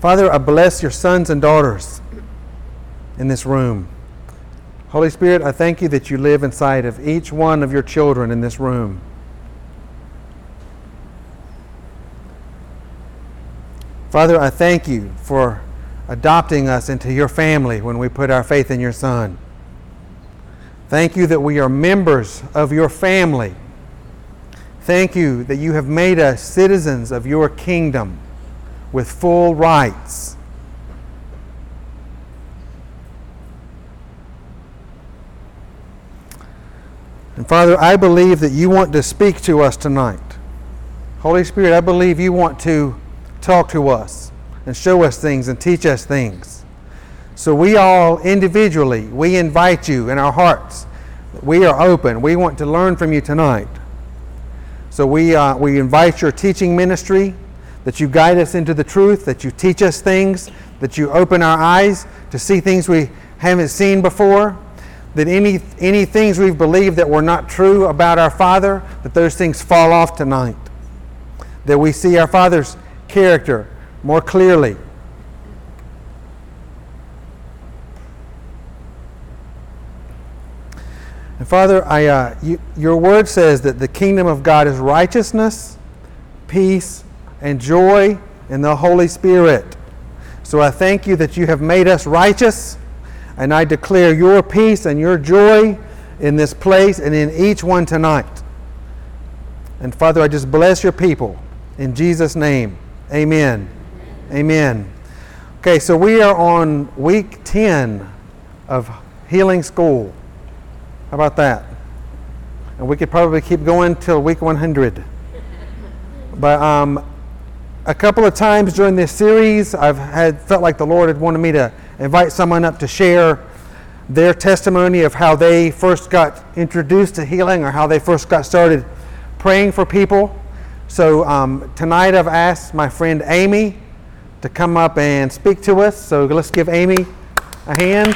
Father, I bless your sons and daughters in this room. Holy Spirit, I thank you that you live inside of each one of your children in this room. Father, I thank you for adopting us into your family when we put our faith in your Son. Thank you that we are members of your family. Thank you that you have made us citizens of your kingdom with full rights. And Father, I believe that you want to speak to us tonight. Holy Spirit, I believe you want to talk to us and show us things and teach us things. So we all individually, we invite you in our hearts. We are open. We want to learn from you tonight. So we, uh, we invite your teaching ministry, that you guide us into the truth, that you teach us things, that you open our eyes to see things we haven't seen before, that any, any things we've believed that were not true about our Father, that those things fall off tonight. That we see our Father's character more clearly. And Father, I, uh, you, your word says that the kingdom of God is righteousness, peace, and joy in the Holy Spirit. So I thank you that you have made us righteous, and I declare your peace and your joy in this place and in each one tonight. And Father, I just bless your people in Jesus' name. Amen. Amen. Okay, so we are on week 10 of Healing School. How about that? And we could probably keep going till week 100. But um, a couple of times during this series, I've had felt like the Lord had wanted me to invite someone up to share their testimony of how they first got introduced to healing or how they first got started praying for people. So um, tonight I've asked my friend Amy to come up and speak to us. So let's give Amy a hand.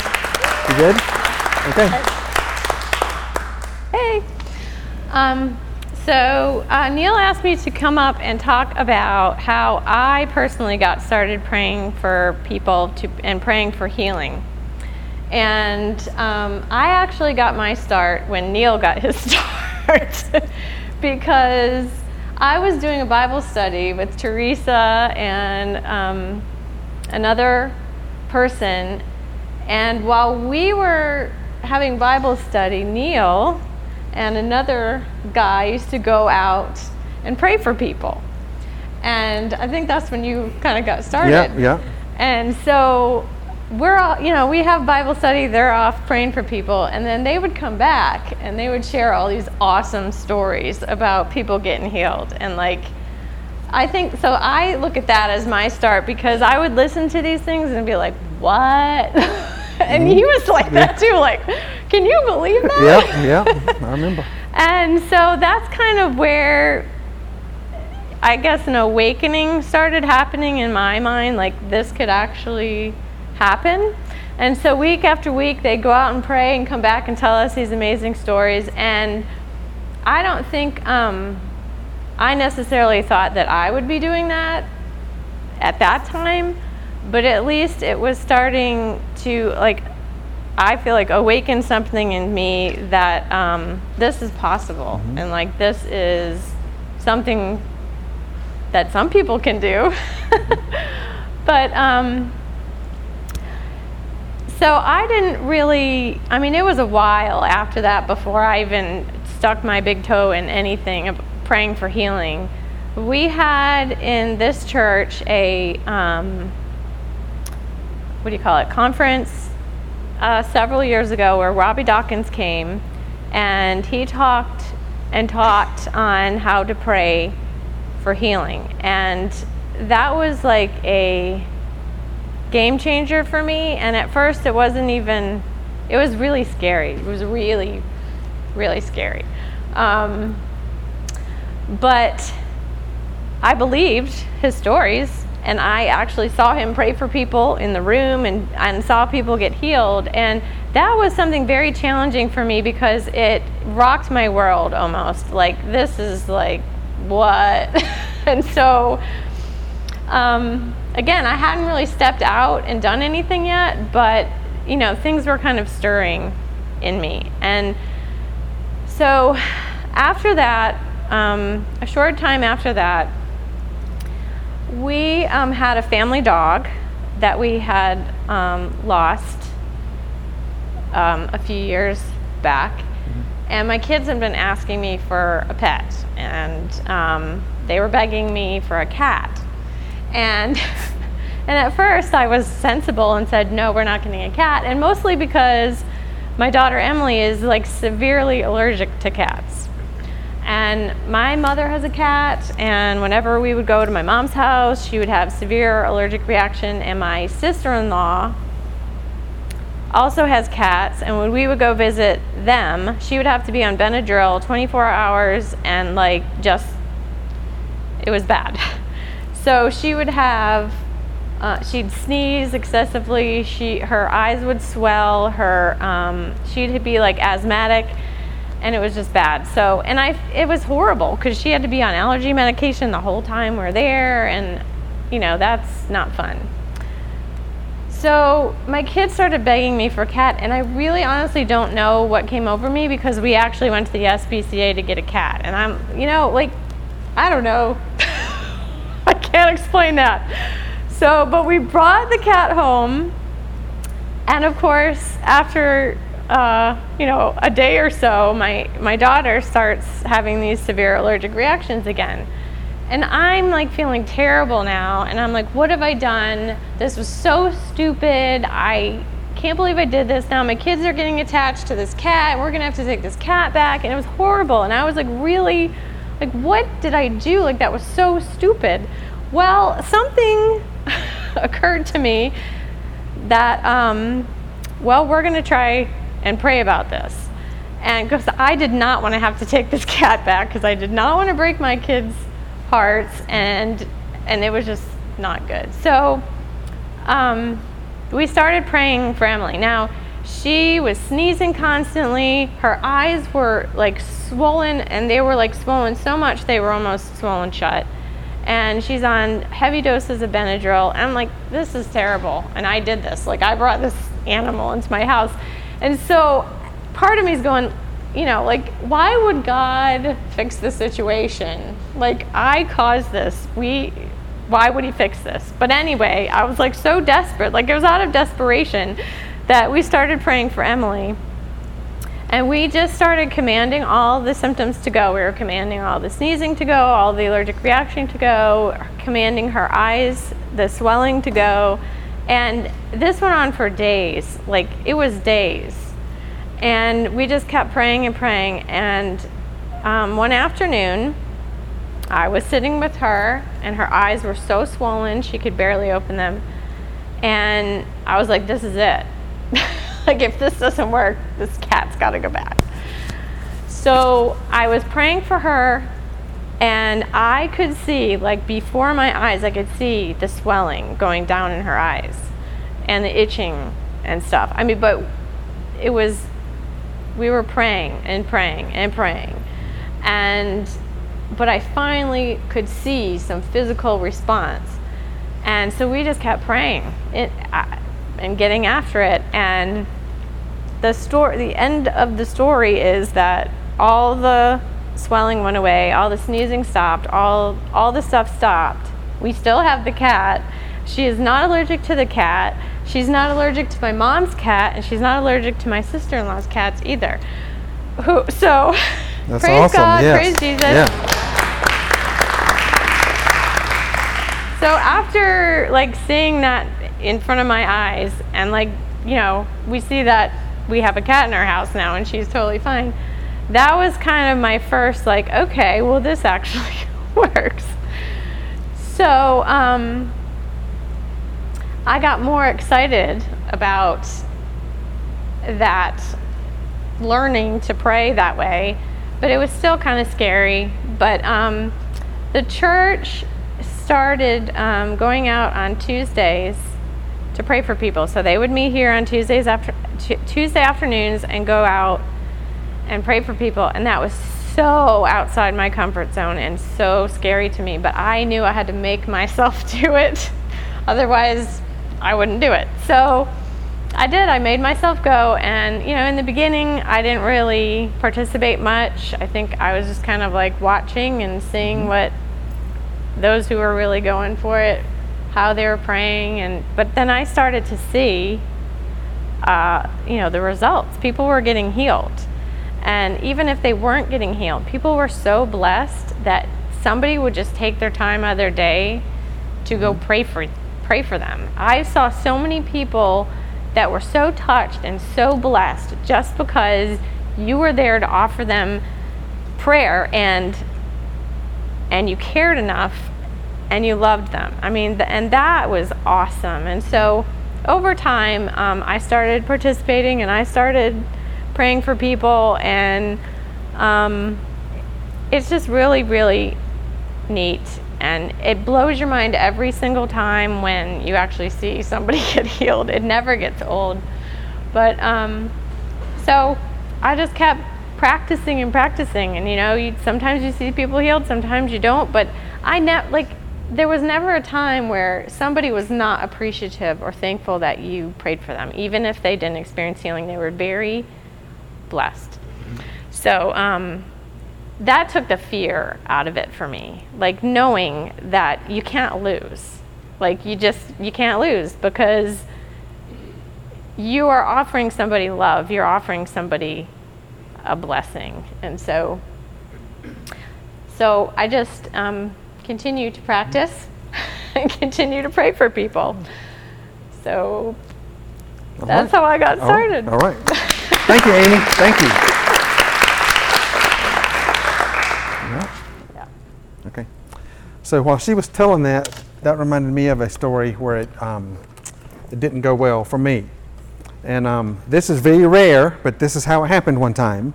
You good? Okay. Hey. Um, so uh, Neil asked me to come up and talk about how I personally got started praying for people to, and praying for healing. And um, I actually got my start when Neil got his start because I was doing a Bible study with Teresa and um, another person, and while we were having Bible study, Neil and another guy used to go out and pray for people. And I think that's when you kind of got started. Yeah, yeah. And so we're all, you know, we have Bible study, they're off praying for people, and then they would come back and they would share all these awesome stories about people getting healed. And like, I think, so I look at that as my start because I would listen to these things and be like, what? and he was like that too, like, can you believe that? Yeah, yeah, I remember. And so that's kind of where I guess an awakening started happening in my mind, like this could actually happen. And so week after week, they go out and pray and come back and tell us these amazing stories. And I don't think um, I necessarily thought that I would be doing that at that time, but at least it was starting to like. I feel like awaken something in me that um, this is possible, Mm-hmm. and like this is something that some people can do. but um, so I didn't really, I mean, it was a while after that before I even stuck my big toe in anything of praying for healing. We had in this church a, um, what do you call it, conference uh, several years ago where Robby Dawkins came and he talked and taught on how to pray for healing. And that was like a game changer for me. And at first, it wasn't even, it was really scary. It was really, really scary. Um, but I believed his stories, and I actually saw him pray for people in the room and, and saw people get healed. And that was something very challenging for me because it rocked my world almost. Like, this is like, what? and so um, again, I hadn't really stepped out and done anything yet, but you know, things were kind of stirring in me. And so after that, um, a short time after that, we um, had a family dog that we had um, lost um, a few years back. Mm-hmm. And my kids had been asking me for a pet, and um, they were begging me for a cat. And and at first I was sensible and said, no, we're not getting a cat. And mostly because my daughter Emily is like severely allergic to cats. And my mother has a cat, and whenever we would go to my mom's house, she would have severe allergic reaction. And my sister in law also has cats, and when we would go visit them, she would have to be on Benadryl 24 hours and like just, it was bad. So she would have, uh, she'd sneeze excessively. She, her eyes would swell. Her, um, she'd be like asthmatic, and it was just bad. So, and I, it was horrible because she had to be on allergy medication the whole time we're there, and you know that's not fun. So my kids started begging me for a cat, and I really honestly don't know what came over me because we actually went to the SPCA to get a cat, and I'm, you know, like, I don't know. I can't explain that. So, but we brought the cat home, and of course, after uh, you know a day or so, my my daughter starts having these severe allergic reactions again, and I'm like feeling terrible now, and I'm like, what have I done? This was so stupid. I can't believe I did this. Now my kids are getting attached to this cat. We're gonna have to take this cat back, and it was horrible. And I was like, really like, what did I do? Like, that was so stupid. Well, something occurred to me that, um, well, we're going to try and pray about this. And because I did not want to have to take this cat back, because I did not want to break my kids' hearts, and and it was just not good. So um, we started praying for Emily. Now, she was sneezing constantly. Her eyes were like swollen, and they were like swollen so much they were almost swollen shut. And she's on heavy doses of Benadryl. And I'm like, this is terrible. And I did this. Like, I brought this animal into my house. And so part of me is going, you know, like, why would God fix the situation? Like, I caused this. We, why would He fix this? But anyway, I was like so desperate. Like, it was out of desperation that we started praying for Emily. And we just started commanding all the symptoms to go. We were commanding all the sneezing to go, all the allergic reaction to go, commanding her eyes, the swelling to go. And this went on for days. Like, it was days. And we just kept praying and praying. And um, one afternoon, I was sitting with her, and her eyes were so swollen she could barely open them. And I was like, this is it. like, if this doesn't work, this cat's got to go back. So I was praying for her, and I could see, like, before my eyes, I could see the swelling going down in her eyes and the itching and stuff. I mean, but it was, we were praying and praying and praying. And, but I finally could see some physical response. And so we just kept praying. It, I, and getting after it. And the story, the end of the story is that all the swelling went away, all the sneezing stopped, all all the stuff stopped. We still have the cat. She is not allergic to the cat. She's not allergic to my mom's cat, and she's not allergic to my sister-in-law's cats either. Who, so, That's praise awesome. God, yes. praise Jesus. Yeah. So after like seeing that in front of my eyes and like you know we see that we have a cat in our house now and she's totally fine that was kind of my first like okay well this actually works so um, i got more excited about that learning to pray that way but it was still kind of scary but um, the church started um, going out on tuesdays to pray for people. So they would meet here on Tuesdays after t- Tuesday afternoons and go out and pray for people, and that was so outside my comfort zone and so scary to me, but I knew I had to make myself do it. Otherwise, I wouldn't do it. So I did. I made myself go. And, you know, in the beginning, I didn't really participate much. I think I was just kind of like watching and seeing what those who were really going for it, how they were praying. And, but then I started to see, uh, you know, the results. People were getting healed. And even if they weren't getting healed, people were so blessed that somebody would just take their time out of their day to go pray for pray for them. I saw so many people that were so touched and so blessed just because you were there to offer them prayer and and you cared enough and you loved them. I mean, the, and that was awesome. And so over time, um, I started participating and I started praying for people, and um, it's just really, really neat. And it blows your mind every single time when you actually see somebody get healed. It never gets old. But um, so I just kept practicing and practicing. And you know, you, sometimes you see people healed, sometimes you don't. But I never, like, there was never a time where somebody was not appreciative or thankful that you prayed for them. Even if they didn't experience healing, they were very blessed. So um, that took the fear out of it for me. Like knowing that you can't lose. Like you just, you can't lose because you are offering somebody love, you're offering somebody a blessing. And so, so I just um, continue to practice and continue to pray for people. So All that's right. how I got All right. started. All right. Thank you, Amy. Thank you. Yeah. Yeah. Okay. So while she was telling that, that reminded me of a story where it, um, it didn't go well for me. And um, this is very rare, but this is how it happened one time.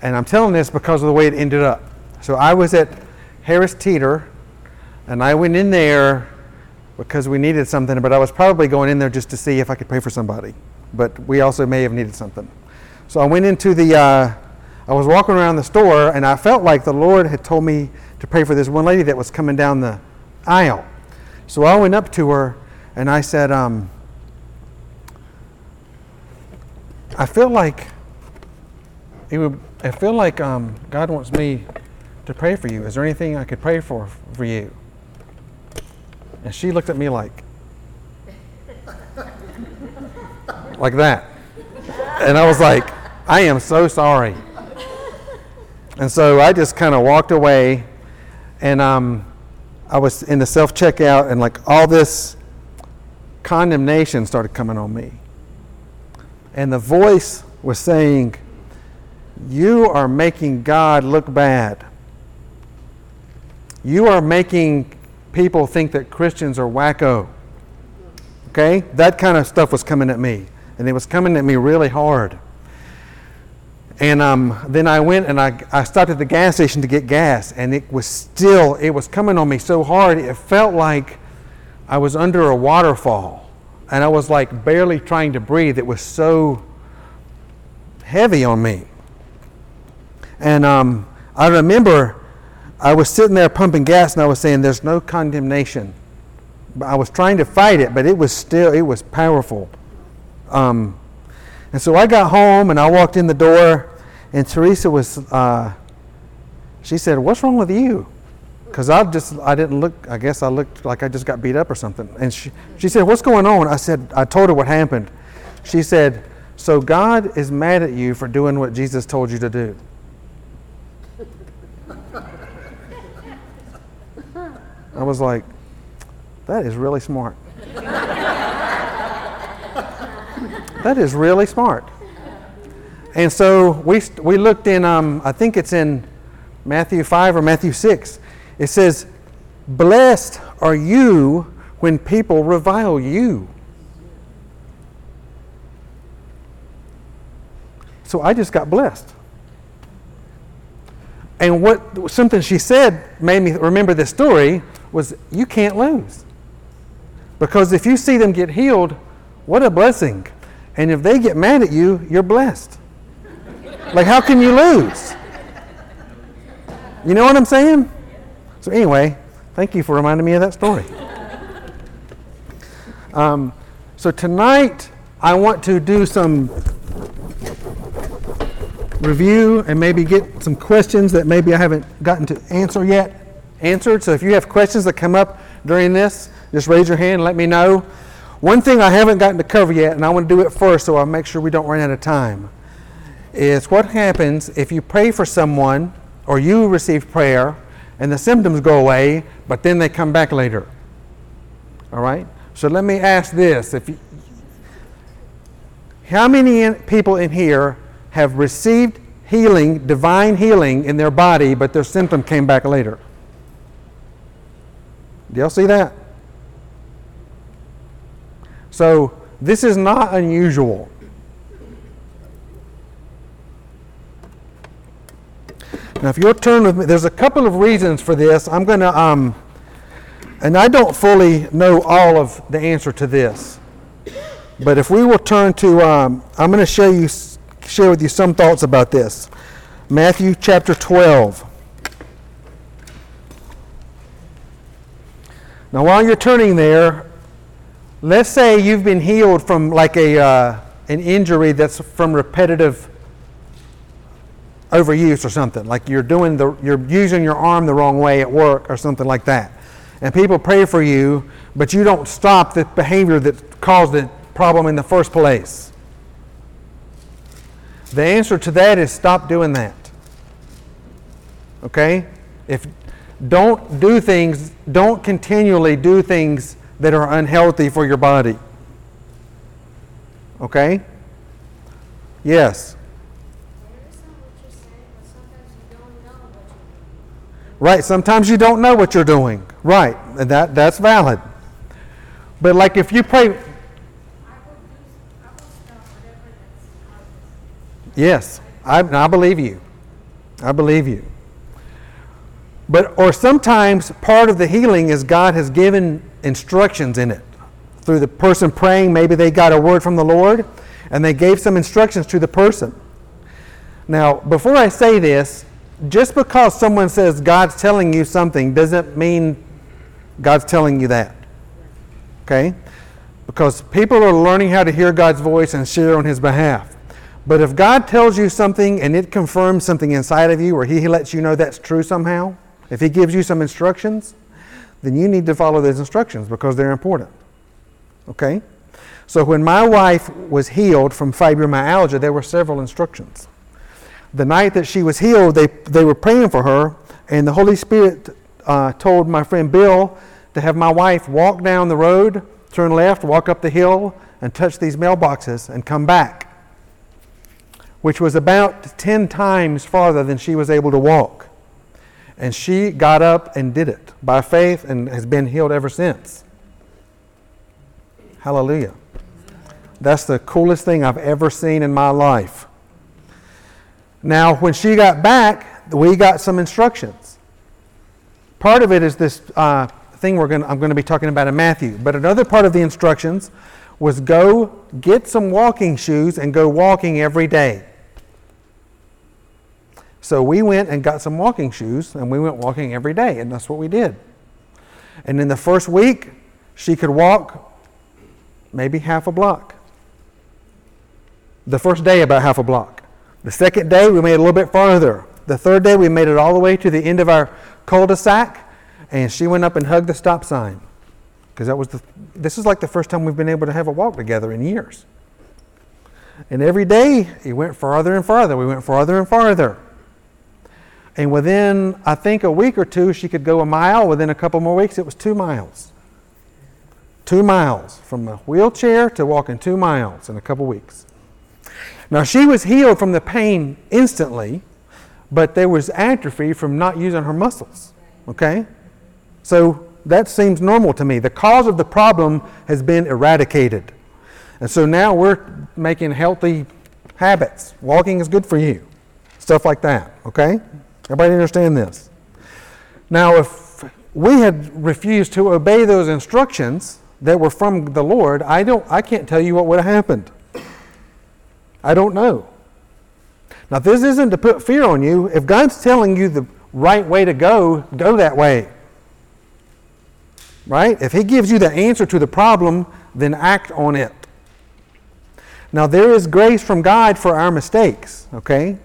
And I'm telling this because of the way it ended up. So I was at Harris Teeter, and I went in there because we needed something, but I was probably going in there just to see if I could pray for somebody. But we also may have needed something. So I went into the, uh, I was walking around the store, and I felt like the Lord had told me to pray for this one lady that was coming down the aisle. So I went up to her, and I said, um, I feel like it would, I feel like um, God wants me to pray for you. Is there anything I could pray for for you? And she looked at me like, like that. And I was like, I am so sorry. And so I just kind of walked away, and um, I was in the self checkout, and like all this condemnation started coming on me. And the voice was saying, You are making God look bad. You are making people think that Christians are wacko. Okay? That kind of stuff was coming at me. And it was coming at me really hard. And um, then I went and I, I stopped at the gas station to get gas, and it was still, it was coming on me so hard, it felt like I was under a waterfall. And I was like barely trying to breathe. It was so heavy on me. And um, I remember I was sitting there pumping gas and I was saying, There's no condemnation. I was trying to fight it, but it was still, it was powerful. Um, and so I got home and I walked in the door, and Teresa was, uh, she said, What's wrong with you? Because I just, I didn't look, I guess I looked like I just got beat up or something. And she, she said, What's going on? I said, I told her what happened. She said, So God is mad at you for doing what Jesus told you to do. I was like, That is really smart. that is really smart. And so we, we looked in, um, I think it's in Matthew 5 or Matthew 6. It says, Blessed are you when people revile you. So I just got blessed. And what something she said made me remember this story was you can't lose. Because if you see them get healed, what a blessing. And if they get mad at you, you're blessed. Like, how can you lose? You know what I'm saying? So, anyway, thank you for reminding me of that story. Um, so, tonight I want to do some review and maybe get some questions that maybe I haven't gotten to answer yet answered. So, if you have questions that come up during this, just raise your hand and let me know. One thing I haven't gotten to cover yet, and I want to do it first so I'll make sure we don't run out of time, is what happens if you pray for someone or you receive prayer and the symptoms go away, but then they come back later. All right? So let me ask this. If you, how many in, people in here have received healing, divine healing in their body, but their symptom came back later? Do y'all see that? So this is not unusual. Now, if you'll turn with me, there's a couple of reasons for this. I'm going to, um, and I don't fully know all of the answer to this. But if we will turn to, um, I'm going to show you, share with you some thoughts about this. Matthew chapter 12. Now, while you're turning there, let's say you've been healed from like a, uh, an injury that's from repetitive overuse or something. Like you're doing the, you're using your arm the wrong way at work or something like that. And people pray for you, but you don't stop the behavior that caused the problem in the first place. The answer to that is stop doing that. Okay? If don't do things, don't continually do things that are unhealthy for your body. Okay? Yes. Right, sometimes you don't know what you're doing. Right, and that, that's valid. But like if you pray. Yes, I, I believe you. I believe you. But, or sometimes part of the healing is God has given instructions in it. Through the person praying, maybe they got a word from the Lord and they gave some instructions to the person. Now, before I say this, just because someone says God's telling you something doesn't mean God's telling you that. Okay? Because people are learning how to hear God's voice and share on His behalf. But if God tells you something and it confirms something inside of you, or He lets you know that's true somehow, if He gives you some instructions, then you need to follow those instructions because they're important. Okay? So when my wife was healed from fibromyalgia, there were several instructions. The night that she was healed, they, they were praying for her, and the Holy Spirit uh, told my friend Bill to have my wife walk down the road, turn left, walk up the hill, and touch these mailboxes and come back, which was about 10 times farther than she was able to walk. And she got up and did it by faith and has been healed ever since. Hallelujah. That's the coolest thing I've ever seen in my life. Now, when she got back, we got some instructions. Part of it is this uh, thing we're gonna, I'm going to be talking about in Matthew. But another part of the instructions was go get some walking shoes and go walking every day. So we went and got some walking shoes and we went walking every day, and that's what we did. And in the first week, she could walk maybe half a block. The first day, about half a block. The second day, we made it a little bit farther. The third day, we made it all the way to the end of our cul de sac, and she went up and hugged the stop sign. Because that was the, this is like the first time we've been able to have a walk together in years. And every day, it went farther and farther. We went farther and farther. And within, I think, a week or two, she could go a mile. Within a couple more weeks, it was two miles. Two miles from a wheelchair to walking two miles in a couple weeks. Now, she was healed from the pain instantly, but there was atrophy from not using her muscles. Okay? So that seems normal to me. The cause of the problem has been eradicated. And so now we're making healthy habits. Walking is good for you. Stuff like that. Okay? Everybody understand this? Now, if we had refused to obey those instructions that were from the Lord, I, don't, I can't tell you what would have happened. I don't know. Now, this isn't to put fear on you. If God's telling you the right way to go, go that way. Right? If He gives you the answer to the problem, then act on it. Now, there is grace from God for our mistakes, okay?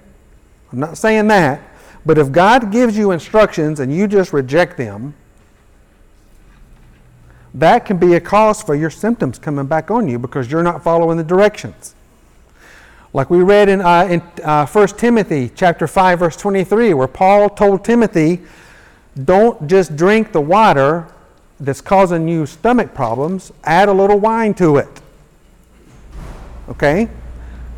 I'm not saying that. But if God gives you instructions and you just reject them, that can be a cause for your symptoms coming back on you because you're not following the directions. Like we read in, uh, in uh, 1 Timothy chapter 5, verse 23, where Paul told Timothy, don't just drink the water that's causing you stomach problems, add a little wine to it. Okay?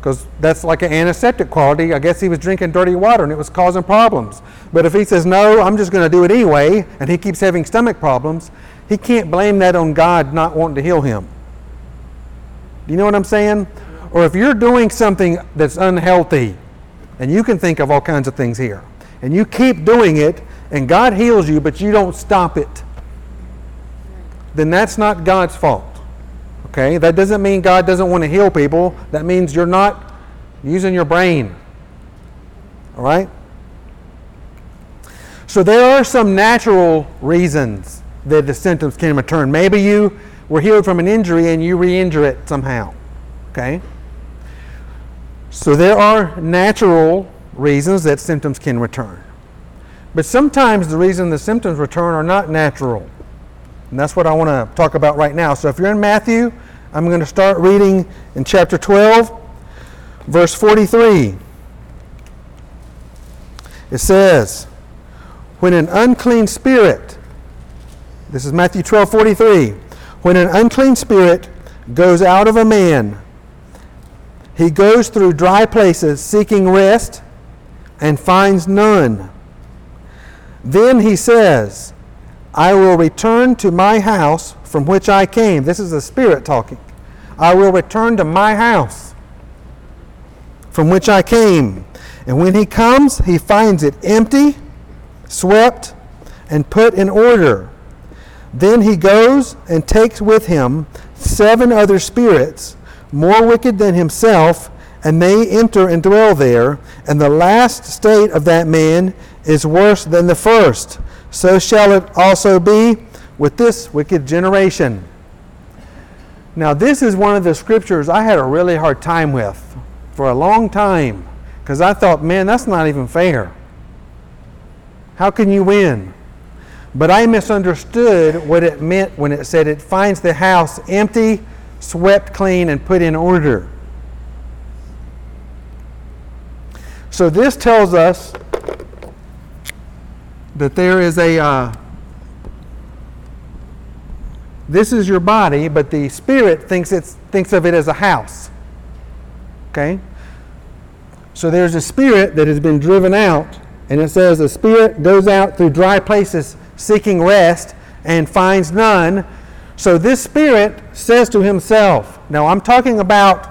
Because that's like an antiseptic quality. I guess he was drinking dirty water and it was causing problems. But if he says, no, I'm just going to do it anyway, and he keeps having stomach problems, he can't blame that on God not wanting to heal him. Do you know what I'm saying? Or if you're doing something that's unhealthy, and you can think of all kinds of things here, and you keep doing it, and God heals you, but you don't stop it, then that's not God's fault. Okay? That doesn't mean God doesn't want to heal people. That means you're not using your brain. All right? So there are some natural reasons that the symptoms can return. Maybe you were healed from an injury and you re injure it somehow. Okay? So there are natural reasons that symptoms can return. But sometimes the reason the symptoms return are not natural. And that's what I want to talk about right now. So if you're in Matthew, I'm going to start reading in chapter 12, verse 43. It says, When an unclean spirit, this is Matthew 12, 43. When an unclean spirit goes out of a man, he goes through dry places seeking rest and finds none. Then he says, I will return to my house from which I came. This is the Spirit talking. I will return to my house from which I came. And when he comes, he finds it empty, swept, and put in order. Then he goes and takes with him seven other spirits more wicked than himself, and they enter and dwell there. And the last state of that man is worse than the first. So shall it also be with this wicked generation. Now, this is one of the scriptures I had a really hard time with for a long time because I thought, man, that's not even fair. How can you win? But I misunderstood what it meant when it said it finds the house empty swept clean, and put in order. So this tells us that there is a. Uh, this is your body, but the spirit thinks it's thinks of it as a house. Okay. So there's a spirit that has been driven out, and it says the spirit goes out through dry places seeking rest and finds none. So this spirit says to himself, now I'm talking about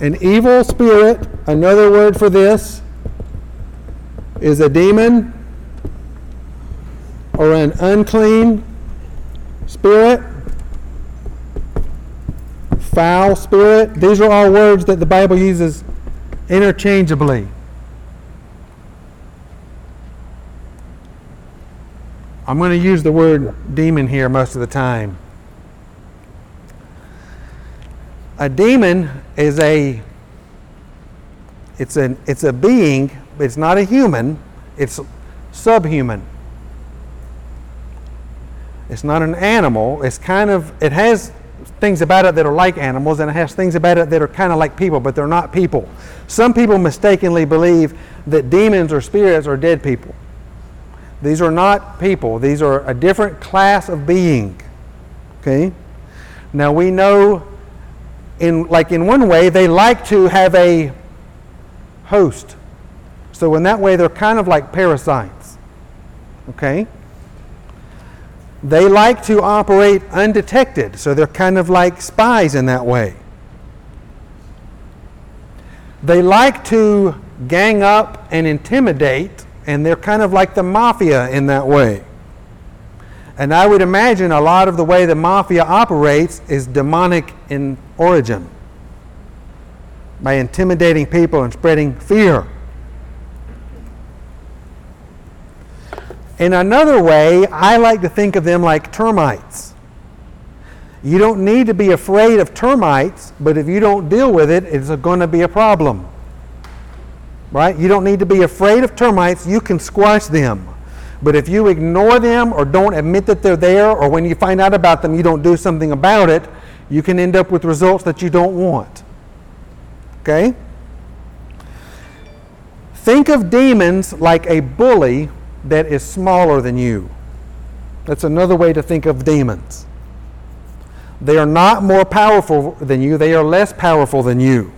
an evil spirit. Another word for this is a demon or an unclean spirit, foul spirit. These are all words that the Bible uses interchangeably. I'm going to use the word demon here most of the time. A demon is a it's an it's a being, but it's not a human, it's subhuman. It's not an animal. It's kind of it has things about it that are like animals and it has things about it that are kind of like people, but they're not people. Some people mistakenly believe that demons or spirits are dead people. These are not people. These are a different class of being. Okay? Now we know in like in one way they like to have a host. So in that way they're kind of like parasites. Okay? They like to operate undetected, so they're kind of like spies in that way. They like to gang up and intimidate and they're kind of like the mafia in that way. And I would imagine a lot of the way the mafia operates is demonic in origin by intimidating people and spreading fear. In another way, I like to think of them like termites. You don't need to be afraid of termites, but if you don't deal with it, it's going to be a problem. Right? You don't need to be afraid of termites. You can squash them. But if you ignore them or don't admit that they're there, or when you find out about them, you don't do something about it, you can end up with results that you don't want. Okay? Think of demons like a bully that is smaller than you. That's another way to think of demons. They are not more powerful than you, they are less powerful than you.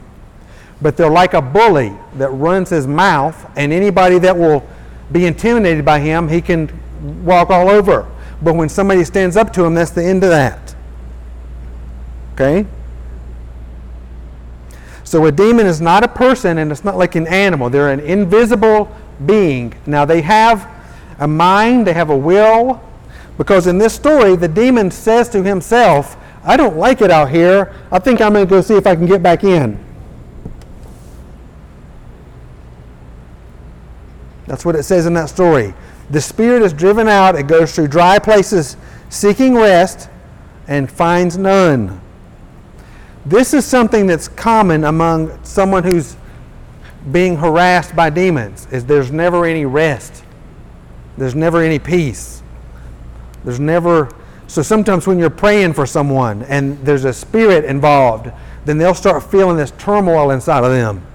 But they're like a bully that runs his mouth, and anybody that will be intimidated by him, he can walk all over. But when somebody stands up to him, that's the end of that. Okay? So a demon is not a person and it's not like an animal. They're an invisible being. Now they have a mind, they have a will, because in this story, the demon says to himself, I don't like it out here. I think I'm going to go see if I can get back in. That's what it says in that story. The spirit is driven out, it goes through dry places seeking rest and finds none. This is something that's common among someone who's being harassed by demons is there's never any rest. There's never any peace. There's never so sometimes when you're praying for someone and there's a spirit involved, then they'll start feeling this turmoil inside of them.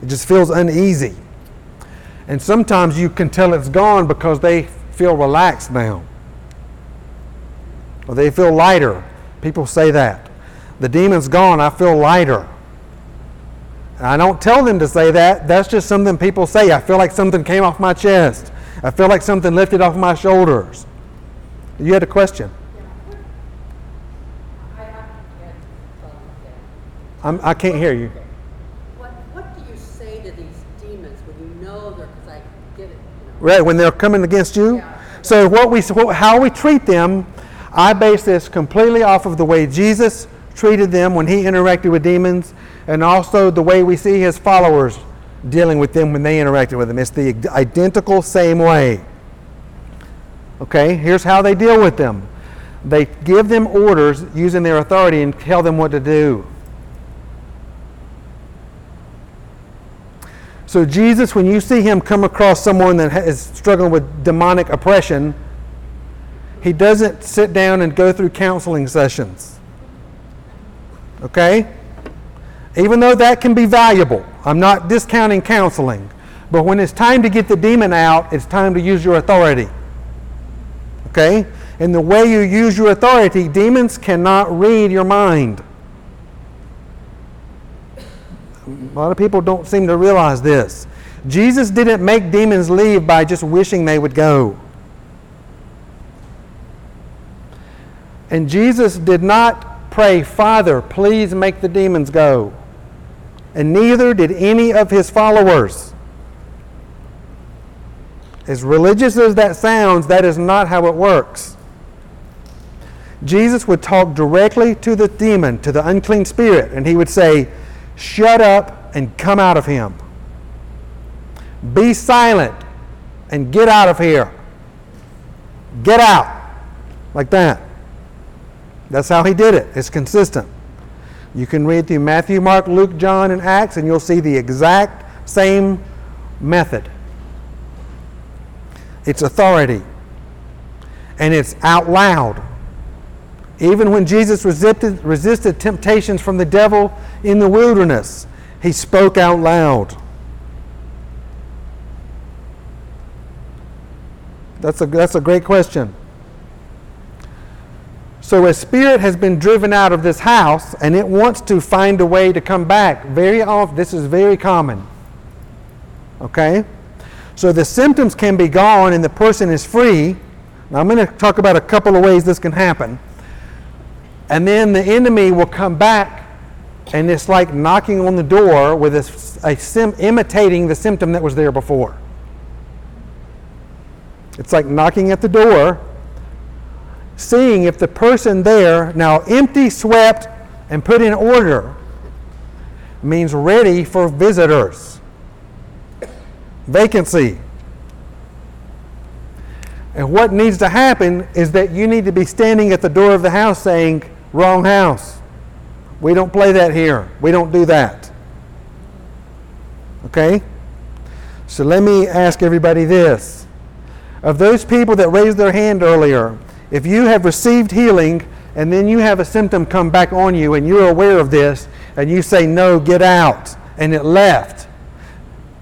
It just feels uneasy. And sometimes you can tell it's gone because they feel relaxed now. Or they feel lighter. People say that. The demon's gone, I feel lighter. I don't tell them to say that. That's just something people say. I feel like something came off my chest. I feel like something lifted off my shoulders. You had a question. I'm, I can't hear you. What, what do you say to these demons when you know they're, because I get it, you know? Right, when they're coming against you. Yeah. So what we, how we treat them, I base this completely off of the way Jesus treated them when he interacted with demons, and also the way we see his followers dealing with them when they interacted with them. It's the identical same way. Okay, here's how they deal with them. They give them orders using their authority and tell them what to do. So, Jesus, when you see him come across someone that is struggling with demonic oppression, he doesn't sit down and go through counseling sessions. Okay? Even though that can be valuable, I'm not discounting counseling. But when it's time to get the demon out, it's time to use your authority. Okay? And the way you use your authority, demons cannot read your mind. A lot of people don't seem to realize this. Jesus didn't make demons leave by just wishing they would go. And Jesus did not pray, Father, please make the demons go. And neither did any of his followers. As religious as that sounds, that is not how it works. Jesus would talk directly to the demon, to the unclean spirit, and he would say, Shut up and come out of him. Be silent and get out of here. Get out. Like that. That's how he did it. It's consistent. You can read through Matthew, Mark, Luke, John, and Acts, and you'll see the exact same method. It's authority. And it's out loud. Even when Jesus resisted, resisted temptations from the devil in the wilderness, he spoke out loud. That's a, that's a great question. So a spirit has been driven out of this house and it wants to find a way to come back. Very often, this is very common. Okay? So the symptoms can be gone and the person is free. Now I'm going to talk about a couple of ways this can happen. And then the enemy will come back and it's like knocking on the door with a, a sim, imitating the symptom that was there before. It's like knocking at the door, seeing if the person there, now empty, swept, and put in order, means ready for visitors. Vacancy. And what needs to happen is that you need to be standing at the door of the house saying, Wrong house. We don't play that here. We don't do that. Okay? So let me ask everybody this. Of those people that raised their hand earlier, if you have received healing and then you have a symptom come back on you and you're aware of this and you say, No, get out, and it left,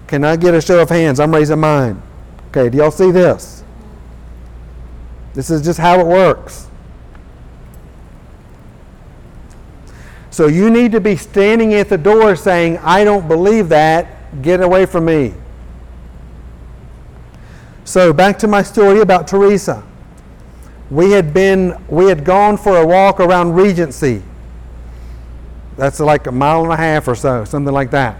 can I get a show of hands? I'm raising mine. Okay, do y'all see this? This is just how it works. So you need to be standing at the door saying, I don't believe that. Get away from me. So back to my story about Teresa. We had been we had gone for a walk around Regency. That's like a mile and a half or so, something like that.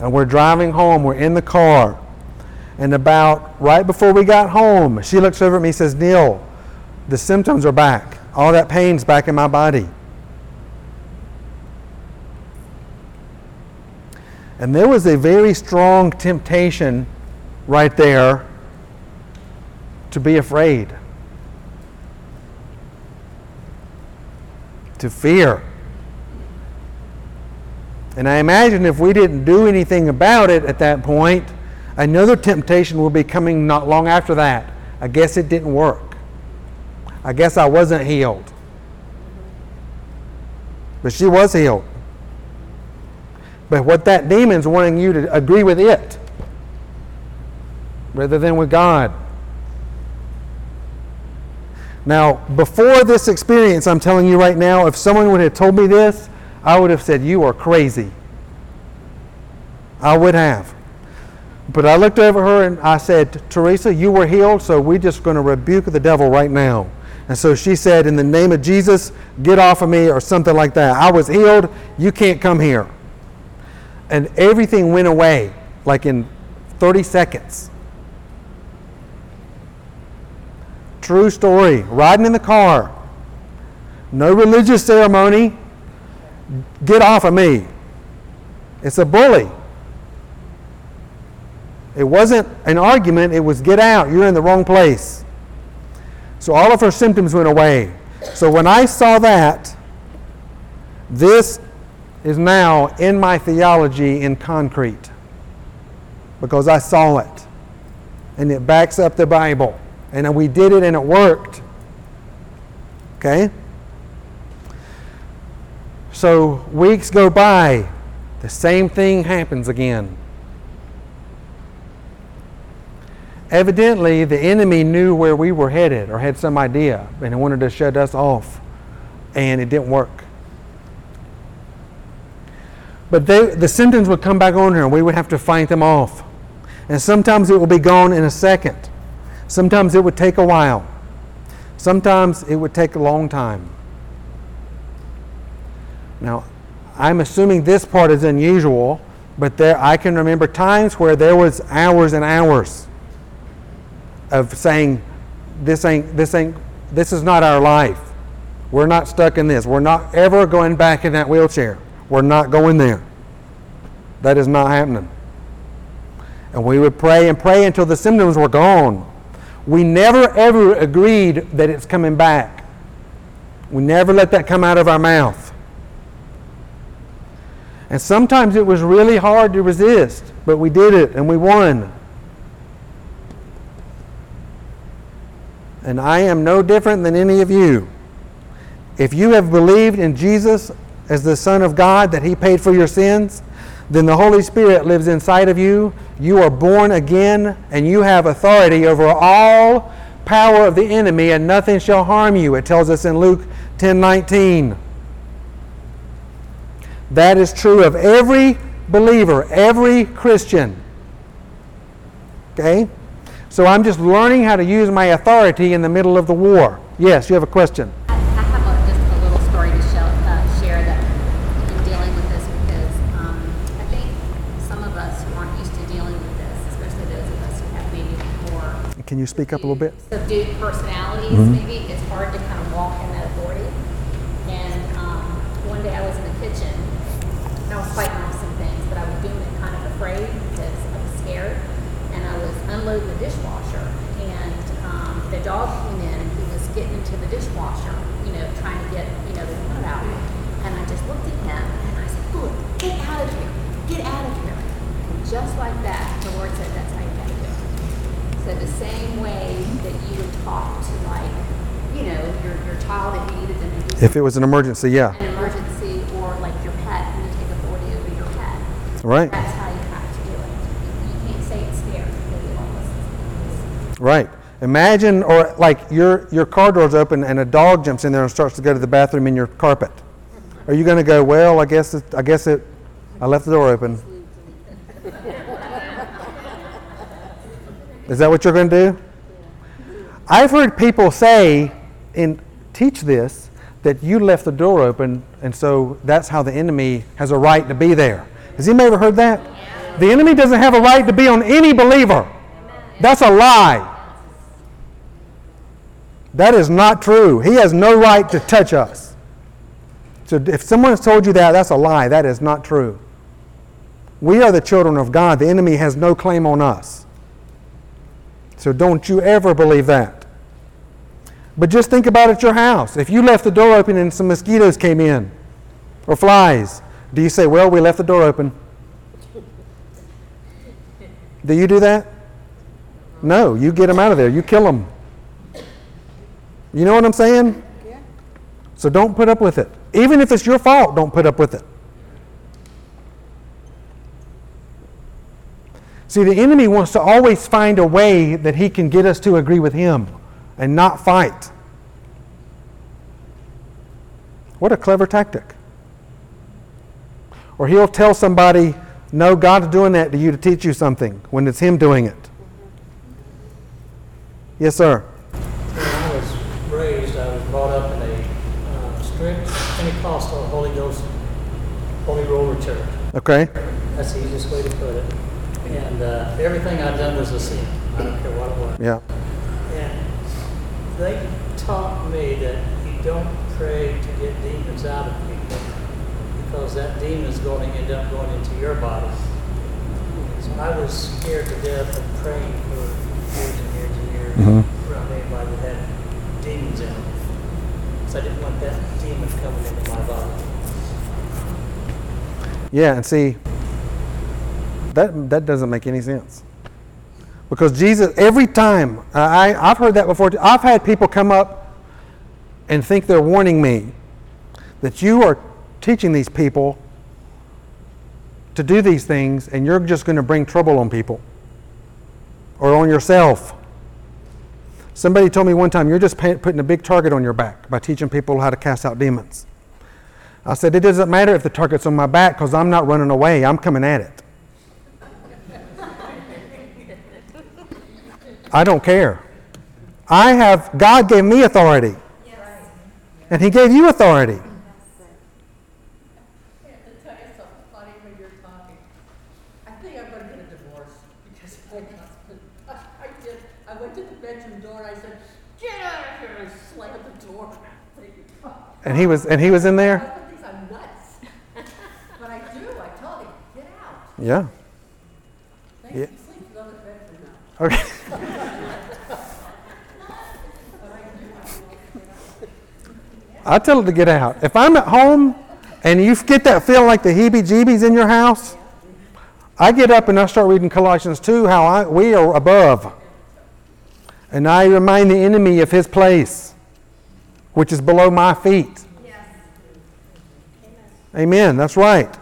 And we're driving home, we're in the car. And about right before we got home, she looks over at me and says, Neil, the symptoms are back. All that pain's back in my body. And there was a very strong temptation right there to be afraid, to fear. And I imagine if we didn't do anything about it at that point, another temptation will be coming not long after that. I guess it didn't work. I guess I wasn't healed. But she was healed. But what that demon's wanting you to agree with it rather than with God. Now, before this experience, I'm telling you right now, if someone would have told me this, I would have said, You are crazy. I would have. But I looked over her and I said, Teresa, you were healed, so we're just going to rebuke the devil right now. And so she said, In the name of Jesus, get off of me, or something like that. I was healed. You can't come here and everything went away like in 30 seconds. True story. Riding in the car. No religious ceremony. Get off of me. It's a bully. It wasn't an argument, it was get out. You're in the wrong place. So all of her symptoms went away. So when I saw that, this is now in my theology in concrete because I saw it and it backs up the Bible. And we did it and it worked. Okay? So weeks go by, the same thing happens again. Evidently, the enemy knew where we were headed or had some idea and wanted to shut us off, and it didn't work. But they, the symptoms would come back on her and we would have to fight them off. And sometimes it would be gone in a second. Sometimes it would take a while. Sometimes it would take a long time. Now, I'm assuming this part is unusual, but there I can remember times where there was hours and hours of saying, this ain't, this ain't, this is not our life. We're not stuck in this. We're not ever going back in that wheelchair. We're not going there. That is not happening. And we would pray and pray until the symptoms were gone. We never ever agreed that it's coming back. We never let that come out of our mouth. And sometimes it was really hard to resist, but we did it and we won. And I am no different than any of you. If you have believed in Jesus as the Son of God, that He paid for your sins, then the Holy Spirit lives inside of you. You are born again, and you have authority over all power of the enemy, and nothing shall harm you. It tells us in Luke 10 19. That is true of every believer, every Christian. Okay? So I'm just learning how to use my authority in the middle of the war. Yes, you have a question. Can you speak up a little bit? Subdued personalities, mm-hmm. maybe. It's hard to kind of walk in that authority. And um, one day I was in the kitchen and I was fighting off some things, but I was doing it kind of afraid because I was scared. And I was unloading the dishwasher. And um, the dog came in and he was getting into the dishwasher, you know, trying to get, you know, the water out. And I just looked at him and I said, Look, get out of here. Get out of here. And just like that, the Lord said, That's same way that you would talk to like, you know, your, your child if you needed them to do If it was an emergency, yeah. an emergency or like your pet, you take authority over your pet. Right. That's how you have to do it. You can't say it's scared because it won't listen. Right. Imagine, or like your, your car door's open and a dog jumps in there and starts to go to the bathroom in your carpet. Are you going to go, well, I guess it, I guess it, I left the door open. Is that what you're going to do? I've heard people say and teach this that you left the door open and so that's how the enemy has a right to be there. Has anybody ever heard that? The enemy doesn't have a right to be on any believer. That's a lie. That is not true. He has no right to touch us. So if someone has told you that, that's a lie. That is not true. We are the children of God. The enemy has no claim on us. So don't you ever believe that. But just think about at your house. If you left the door open and some mosquitoes came in or flies, do you say, Well, we left the door open? Do you do that? No, you get them out of there. You kill them. You know what I'm saying? So don't put up with it. Even if it's your fault, don't put up with it. See, the enemy wants to always find a way that he can get us to agree with him and not fight. What a clever tactic. Or he'll tell somebody, no, God's doing that to you to teach you something when it's him doing it. Yes, sir. When I was raised, I was brought up in a uh, strict Pentecostal Holy Ghost, Holy Roller Church. Okay. That's the easiest way to put it. And uh, everything I'd done was a sin. I don't care what it was. Yeah. And they taught me that you don't pray to get demons out of people because that demon is going to end up going into your body. So I was scared to death of praying for years and years and years Mhm. around anybody that had demons in them. So I didn't want that demon coming into my body. Yeah, and see, that, that doesn't make any sense. Because Jesus, every time, I, I've heard that before. I've had people come up and think they're warning me that you are teaching these people to do these things and you're just going to bring trouble on people or on yourself. Somebody told me one time, you're just putting a big target on your back by teaching people how to cast out demons. I said, it doesn't matter if the target's on my back because I'm not running away, I'm coming at it. I don't care. I have, God gave me authority. And He gave you authority. I have to tell you something funny when you're talking. I think I'm gonna get a divorce because my husband, I, I did, I went to the bedroom door and I said, get out of here, and I slammed the door. And he was, and he was in there? husband thinks I'm nuts. But I do, I tell him, get out. Yeah. Yeah. he sleeps in the other bedroom now. Okay. I tell it to get out. If I'm at home and you get that feeling like the heebie jeebies in your house, I get up and I start reading Colossians 2 how I, we are above. And I remind the enemy of his place, which is below my feet. Amen. That's right.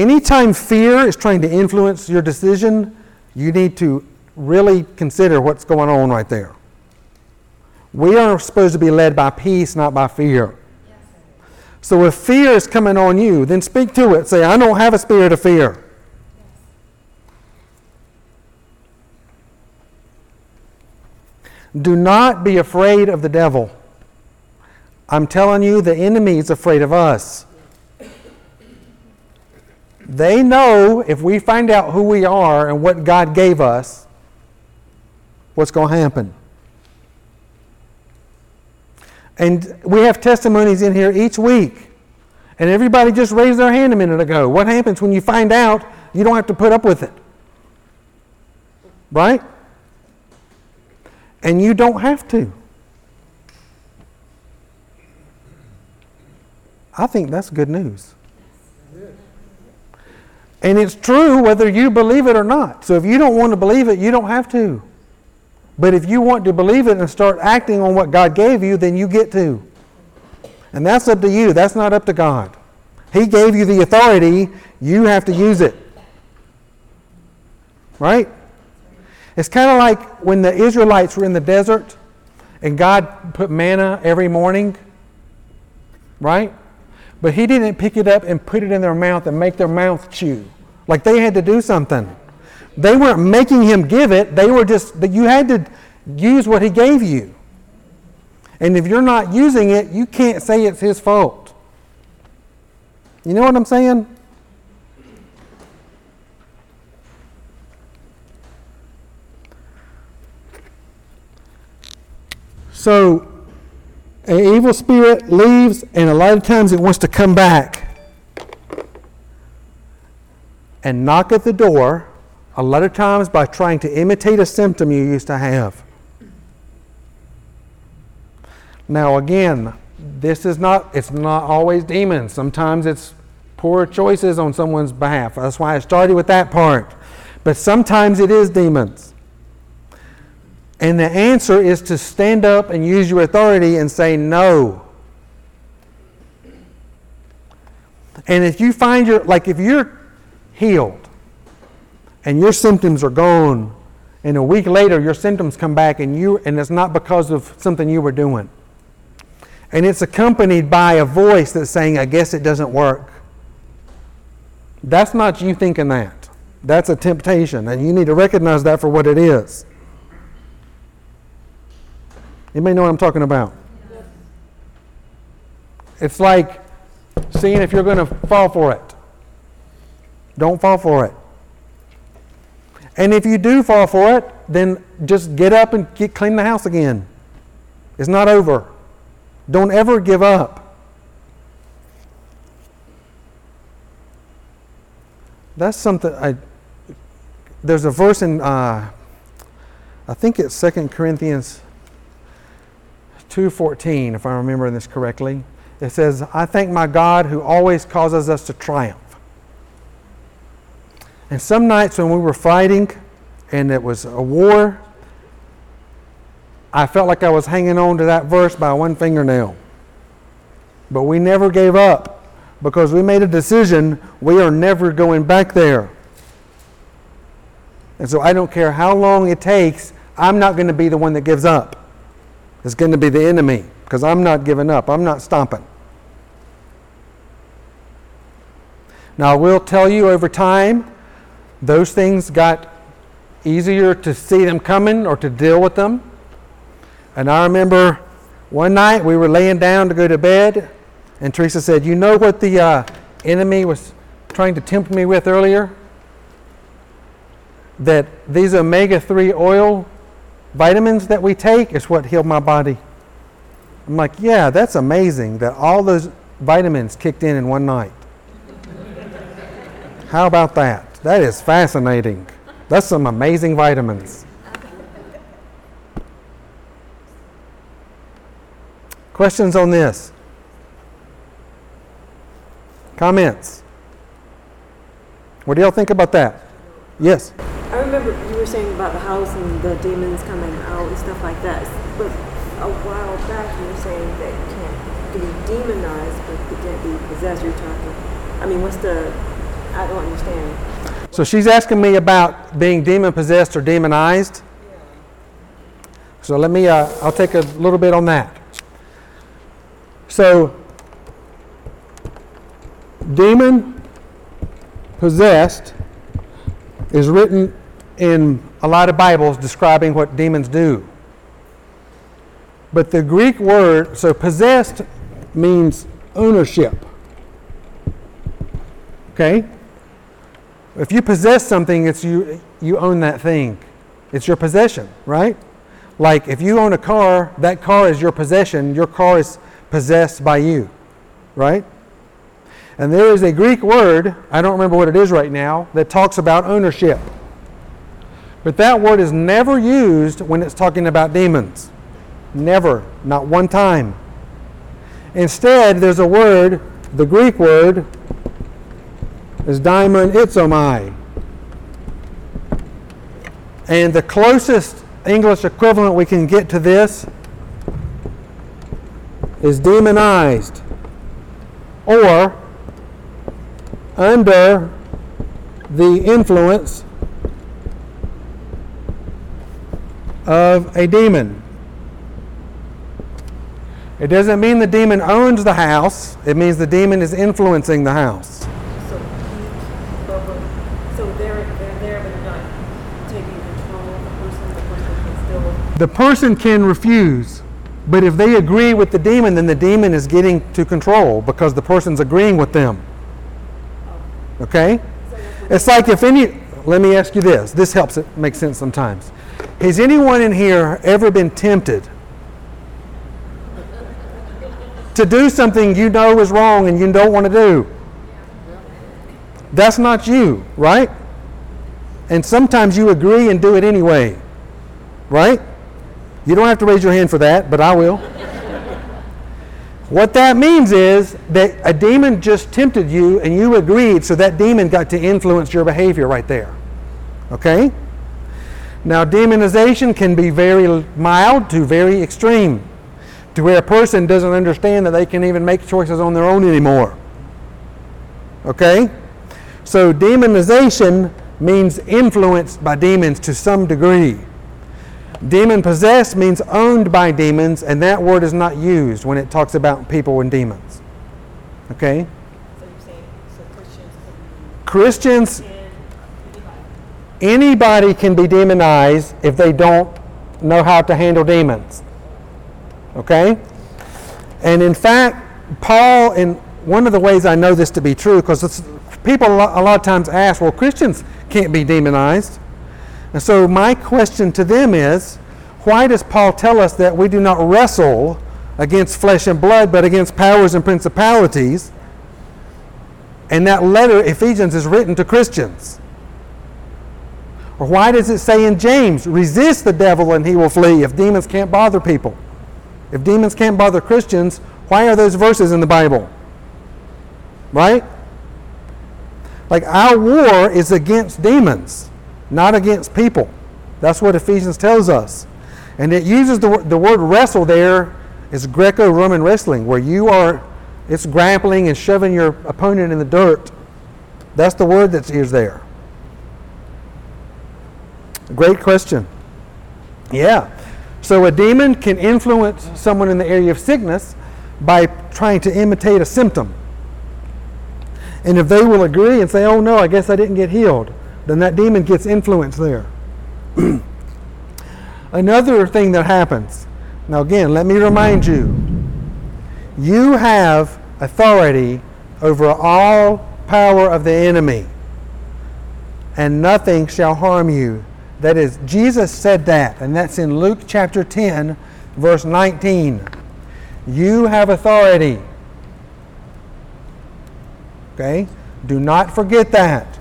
Anytime fear is trying to influence your decision, you need to really consider what's going on right there. We are supposed to be led by peace, not by fear. So if fear is coming on you, then speak to it. Say, I don't have a spirit of fear. Do not be afraid of the devil. I'm telling you, the enemy is afraid of us. They know if we find out who we are and what God gave us, what's going to happen. And we have testimonies in here each week. And everybody just raised their hand a minute ago. What happens when you find out you don't have to put up with it? Right? And you don't have to. I think that's good news. And it's true whether you believe it or not. So if you don't want to believe it, you don't have to. But if you want to believe it and start acting on what God gave you, then you get to. And that's up to you. That's not up to God. He gave you the authority, you have to use it. Right? It's kind of like when the Israelites were in the desert and God put manna every morning. Right? But He didn't pick it up and put it in their mouth and make their mouth chew. Like they had to do something. They weren't making Him give it, they were just, that you had to use what He gave you. And if you're not using it, you can't say it's His fault. You know what I'm saying? So, an evil spirit leaves, and a lot of times it wants to come back and knock at the door, a lot of times by trying to imitate a symptom you used to have. Now, again, this is not, it's not always demons. Sometimes it's poor choices on someone's behalf. That's why I started with that part. But sometimes it is demons. And the answer is to stand up and use your authority and say no. And if you find your, like if you're healed and your symptoms are gone, and a week later your symptoms come back and you, and it's not because of something you were doing. And it's accompanied by a voice that's saying, I guess it doesn't work. That's not you thinking that. That's a temptation, and you need to recognize that for what it is. You may know what I'm talking about. It's like seeing if you're going to fall for it. Don't fall for it. And if you do fall for it, then just get up and get, clean the house again. It's not over. Don't ever give up. That's something I. There's a verse in, uh, I think it's Second Corinthians 2:14, if I remember this correctly. It says, "I thank my God who always causes us to triumph." And some nights when we were fighting and it was a war, I felt like I was hanging on to that verse by one fingernail. But we never gave up because we made a decision we are never going back there. And so I don't care how long it takes, I'm not going to be the one that gives up. It's going to be the enemy because I'm not giving up. I'm not stomping. Now, I will tell you over time, those things got easier to see them coming or to deal with them. And I remember one night we were laying down to go to bed, and Teresa said, You know what the uh, enemy was trying to tempt me with earlier? That these omega 3 oil vitamins that we take is what healed my body. I'm like, yeah, that's amazing that all those vitamins kicked in in one night. How about that? That is fascinating. That's some amazing vitamins. Questions on this? Comments? What do y'all think about that? Yes. I remember were saying about the house and the demons coming out and stuff like that. But a while back you were saying that you can't be demonized, but you can't be possessed. You're talking. I mean, what's the? I don't understand. So she's asking me about being demon possessed or demonized. So let me, uh, I'll take a little bit on that. So, demon possessed is written in a lot of Bibles describing what demons do. But the Greek word, so possessed means ownership. Okay? If you possess something, it's you, you own that thing. It's your possession, right? Like if you own a car, that car is your possession. Your car is possessed by you, right? And there is a Greek word, I don't remember what it is right now, that talks about ownership. But that word is never used when it's talking about demons. Never, not one time. Instead, there's a word, the Greek word, is daimonizomai. And the closest English equivalent we can get to this is demonized or under the influence of a demon. It doesn't mean the demon owns the house, it means the demon is influencing the house. So weak, but, but, so they're, they're there, but they're not taking control of the person, the person can still, The person can refuse, but if they agree with the demon, then the demon is getting to control because the person's agreeing with them. Oh. Okay? It's like if any, let me ask you this. This helps it make sense sometimes. Has anyone in here ever been tempted to do something you know is wrong and you don't want to do? That's not you, right? And sometimes you agree and do it anyway, right? You don't have to raise your hand for that, but I will. what that means is that a demon just tempted you and you agreed, so that demon got to influence your behavior right there. Okay? Now, demonization can be very mild to very extreme, to where a person doesn't understand that they can even make choices on their own anymore. Okay? So, demonization means influenced by demons to some degree. Demon possessed means owned by demons, and that word is not used when it talks about people and demons. Okay? so you're saying, so Christians Christians, anybody. can be demonized if they don't know how to handle demons. Okay? And in fact, Paul, in one of the ways I know this to be true, because people a lot of times ask, well, Christians can't be demonized. And so my question to them is, why does Paul tell us that we do not wrestle against flesh and blood, but against powers and principalities? And that letter, Ephesians, is written to Christians. Or why does it say in James, resist the devil and he will flee if demons can't bother people? If demons can't bother Christians, why are those verses in the Bible? Right? Like our war is against demons, not against people. That's what Ephesians tells us. And it uses the, the word wrestle there is Greco Roman wrestling, where you are, it's grappling and shoving your opponent in the dirt. That's the word that's used there. Great question. Yeah. So a demon can influence someone in the area of sickness by trying to imitate a symptom. And if they will agree and say, oh no, I guess I didn't get healed, then that demon gets influence there. Another thing that happens, now again, let me remind you, you have authority over all power of the enemy, and nothing shall harm you. That is, Jesus said that, and that's in Luke chapter 10, verse 19. You have authority. Okay? Do not forget that.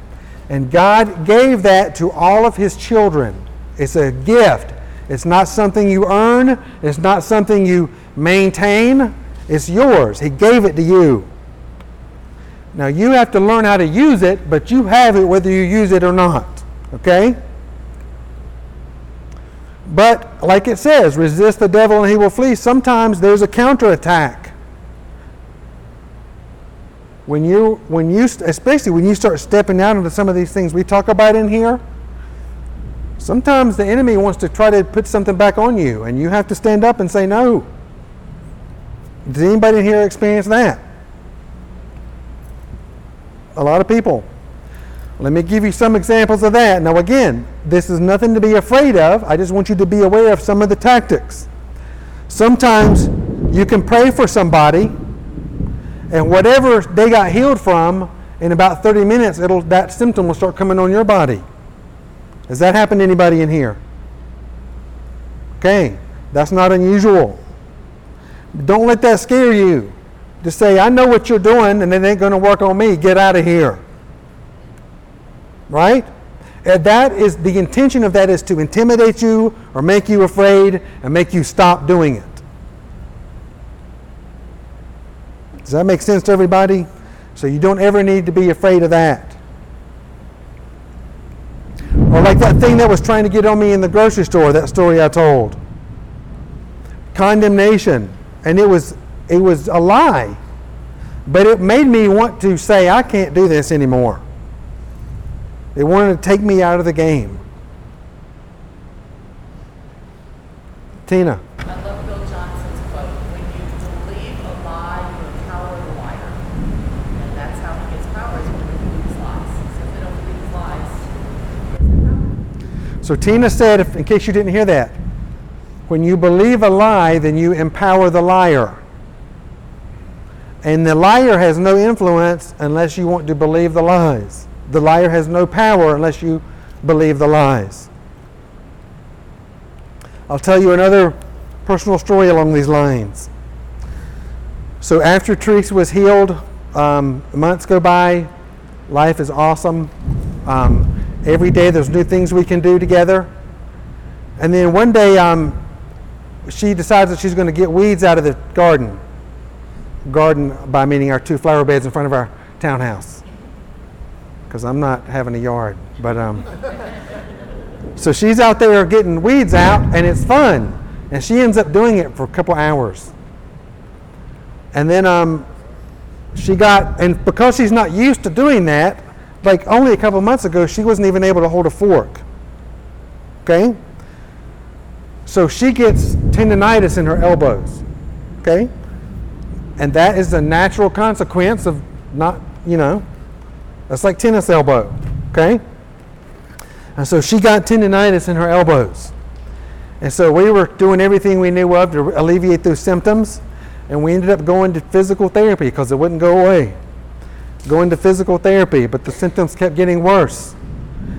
And God gave that to all of His children. It's a gift. It's not something you earn, it's not something you maintain. It's yours. He gave it to you. Now you have to learn how to use it, but you have it whether you use it or not. Okay? But like it says, resist the devil and he will flee. Sometimes there's a counterattack. When you, when you, especially when you start stepping out into some of these things we talk about in here, sometimes the enemy wants to try to put something back on you, and you have to stand up and say no. Does anybody in here experience that? A lot of people. Let me give you some examples of that. Now, again, this is nothing to be afraid of. I just want you to be aware of some of the tactics. Sometimes you can pray for somebody, and whatever they got healed from, in about 30 minutes, that symptom will start coming on your body. Has that happened to anybody in here? Okay, that's not unusual. Don't let that scare you. Just say, I know what you're doing, and it ain't going to work on me. Get out of here. Right? And that is the intention of that is to intimidate you or make you afraid and make you stop doing it. Does that make sense to everybody? So you don't ever need to be afraid of that. Or like that thing that was trying to get on me in the grocery store, that story I told. Condemnation. And it was it was a lie. But it made me want to say I can't do this anymore. It wanted to take me out of the game. Tina. I love Bill Johnson's quote, when you believe a lie, you empower the liar. And that's how he gets power, is when he believes lies. So if they don't believe lies, he power. So Tina said, if, in case you didn't hear that, when you believe a lie, then you empower the liar. And the liar has no influence unless you want to believe the lies. The liar has no power unless you believe the lies. I'll tell you another personal story along these lines. So after Teresa was healed, um, months go by. Life is awesome. Um, every day there's new things we can do together. And then one day um, she decides that she's going to get weeds out of the garden. Garden by meaning our two flower beds in front of our townhouse. Because I'm not having a yard. But um, so she's out there getting weeds out, and it's fun. And she ends up doing it for a couple hours. And then um, she got, and because she's not used to doing that, like only a couple months ago, she wasn't even able to hold a fork. Okay? So she gets tendonitis in her elbows. Okay? And that is a natural consequence of not, you know, that's like tennis elbow. Okay? And so she got tendonitis in her elbows. And so we were doing everything we knew of to alleviate those symptoms. And we ended up going to physical therapy because it wouldn't go away. Going to physical therapy, but the symptoms kept getting worse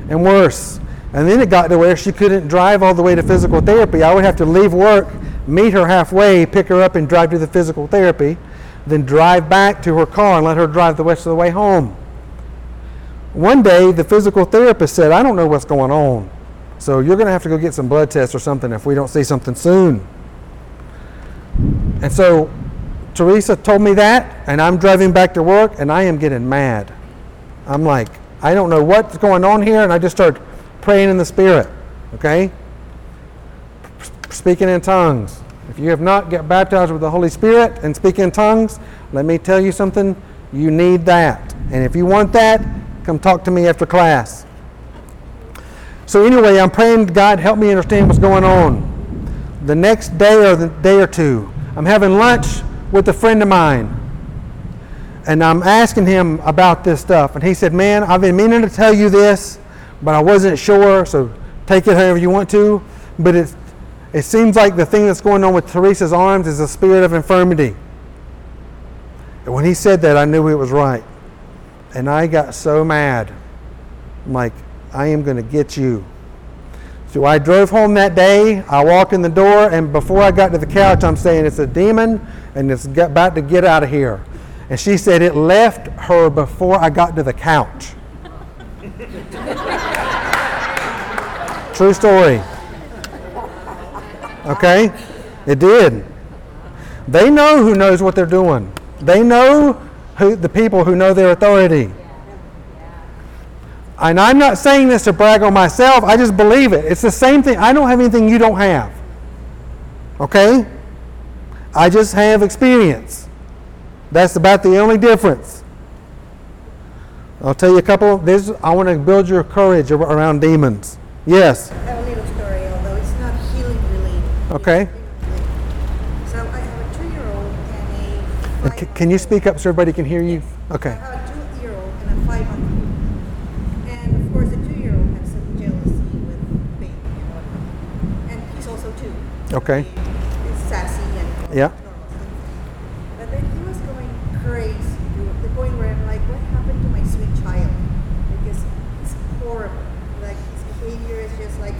and worse. And then it got to where she couldn't drive all the way to physical therapy. I would have to leave work, meet her halfway, pick her up, and drive to the physical therapy, then drive back to her car and let her drive the rest of the way home. One day, the physical therapist said, I don't know what's going on. So you're going to have to go get some blood tests or something if we don't see something soon. And so Teresa told me that, and I'm driving back to work, and I am getting mad. I'm like, I don't know what's going on here, and I just start praying in the Spirit, okay? Speaking in tongues. If you have not get baptized with the Holy Spirit and speak in tongues, let me tell you something, you need that. And if you want that, come talk to me after class. So anyway, I'm praying God help me understand what's going on. The next day or the day or two, I'm having lunch with a friend of mine. And I'm asking him about this stuff. And he said, Man, I've been meaning to tell you this, but I wasn't sure, so take it however you want to. But it's, it seems like the thing that's going on with Teresa's arms is a spirit of infirmity. And when he said that, I knew it was right. And I got so mad. I'm like, I am going to get you. So I drove home that day. I walked in the door, and before I got to the couch, I'm saying it's a demon and it's about to get out of here. And she said it left her before I got to the couch. True story. Okay? It did. They know who knows what they're doing. They know who the people who know their authority. And I'm not saying this to brag on myself. I just believe it. It's the same thing. I don't have anything you don't have. Okay? I just have experience. That's about the only difference. I'll tell you a couple. This I want to build your courage around demons. Yes. I have a little story, although it's not healing related. Okay. So I have a two-year-old and c- can you speak up so everybody can hear you? Okay. have a two-year-old and a five-month-old. And of course, the two-year-old has some jealousy with baby and whatnot. And he's also two. Okay. He's sassy and Yeah. normal stuff. But then he was going crazy to the point where I'm like, what happened to my sweet child? Because it's horrible. Like his behavior is just like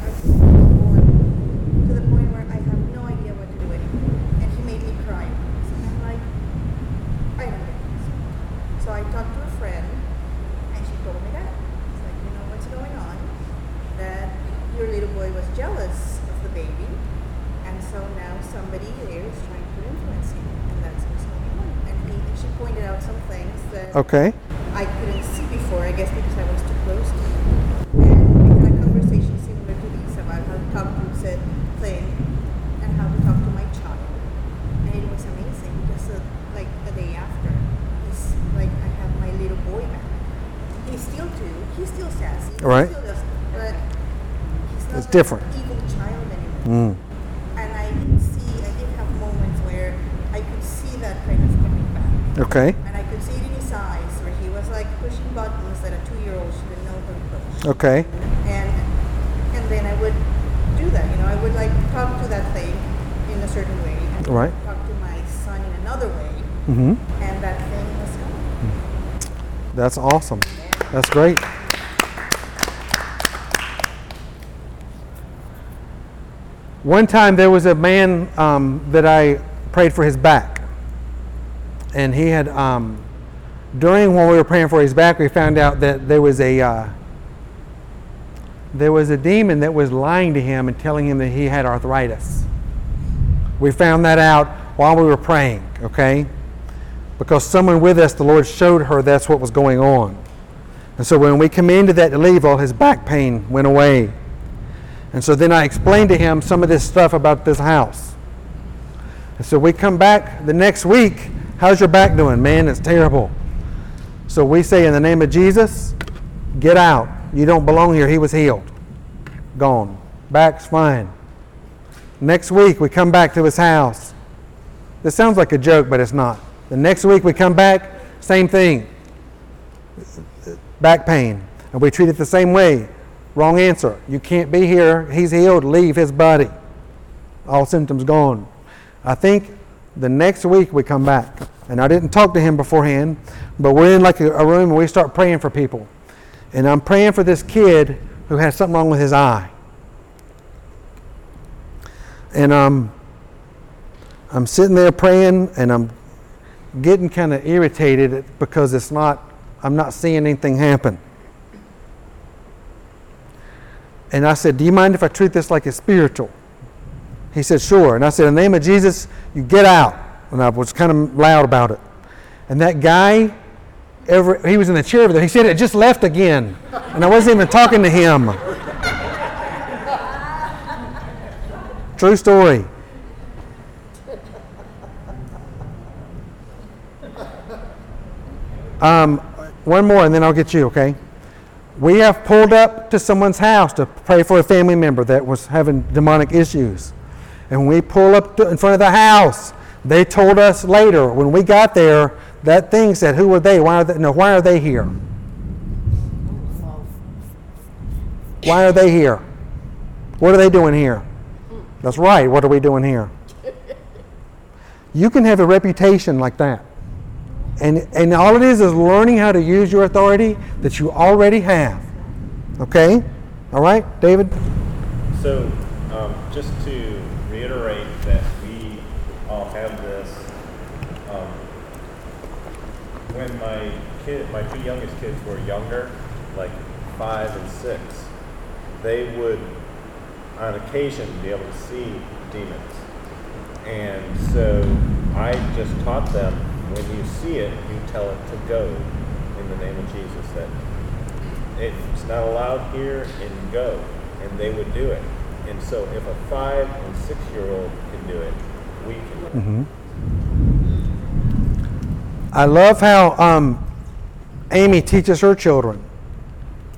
somebody there is trying to influence you, and that's what's going on. And he, she pointed out some things that okay. I couldn't see before, I guess because I was too close to him. And we had a conversation similar to these about how to talk to said thing and how to talk to my child. And it was amazing because, uh, like, the day after, he's like, I have my little boy back. He's still too, he's still sassy. All right. He's not it's different. evil child anymore. Mm. Okay. And I could see it in his eyes where he was like pushing buttons that a two-year-old shouldn't know how to push. Okay. And and then I would do that, you know, I would like talk to that thing in a certain way. And Right. talk to my son in another way. Mm-hmm. And that thing was gone. That's awesome. That's great. One time there was a man um, that I prayed for his back. And he had, um, during when we were praying for his back, we found out that there was a, uh, there was a demon that was lying to him and telling him that he had arthritis. We found that out while we were praying, okay? Because someone with us, the Lord showed her that's what was going on. And so when we commanded that to leave, all his back pain went away. And so then I explained to him some of this stuff about this house. And so we come back the next week. How's your back doing? Man, it's terrible. So we say, in the name of Jesus, get out. You don't belong here. He was healed. Gone. Back's fine. Next week, we come back to his house. This sounds like a joke, but it's not. The next week, we come back, same thing. Back pain. And we treat it the same way. Wrong answer. You can't be here. He's healed. Leave his body. All symptoms gone. I think the next week we come back. And I didn't talk to him beforehand, but we're in like a, a room and we start praying for people. And I'm praying for this kid who has something wrong with his eye. And um, I'm sitting there praying and I'm getting kind of irritated because it's not, I'm not seeing anything happen. And I said, Do you mind if I treat this like it's spiritual? He said, Sure. And I said, In the name of Jesus, you get out. And I was kind of loud about it. And that guy, ever, he was in the chair over there. He said, It just left again. And I wasn't even talking to him. True story. Um, one more, and then I'll get you, okay? We have pulled up to someone's house to pray for a family member that was having demonic issues. And we pull up to, in front of the house, they told us later, when we got there, that thing said, Who are they? Why are they, no, why are they here? Why are they here? What are they doing here? That's right. What are we doing here? You can have a reputation like that. And, and all it is is learning how to use your authority that you already have. Okay? All right, David? So, um, just to reiterate that we all have this, um, when my kid, my two youngest kids were younger, like five and six, they would, on occasion, be able to see demons. And so I just taught them when you see it, you tell it to go in the name of Jesus. That it's not allowed here and go. And they would do it. And so if a five and six year old can do it, we can. Mm-hmm. I love how um, Amy teaches her children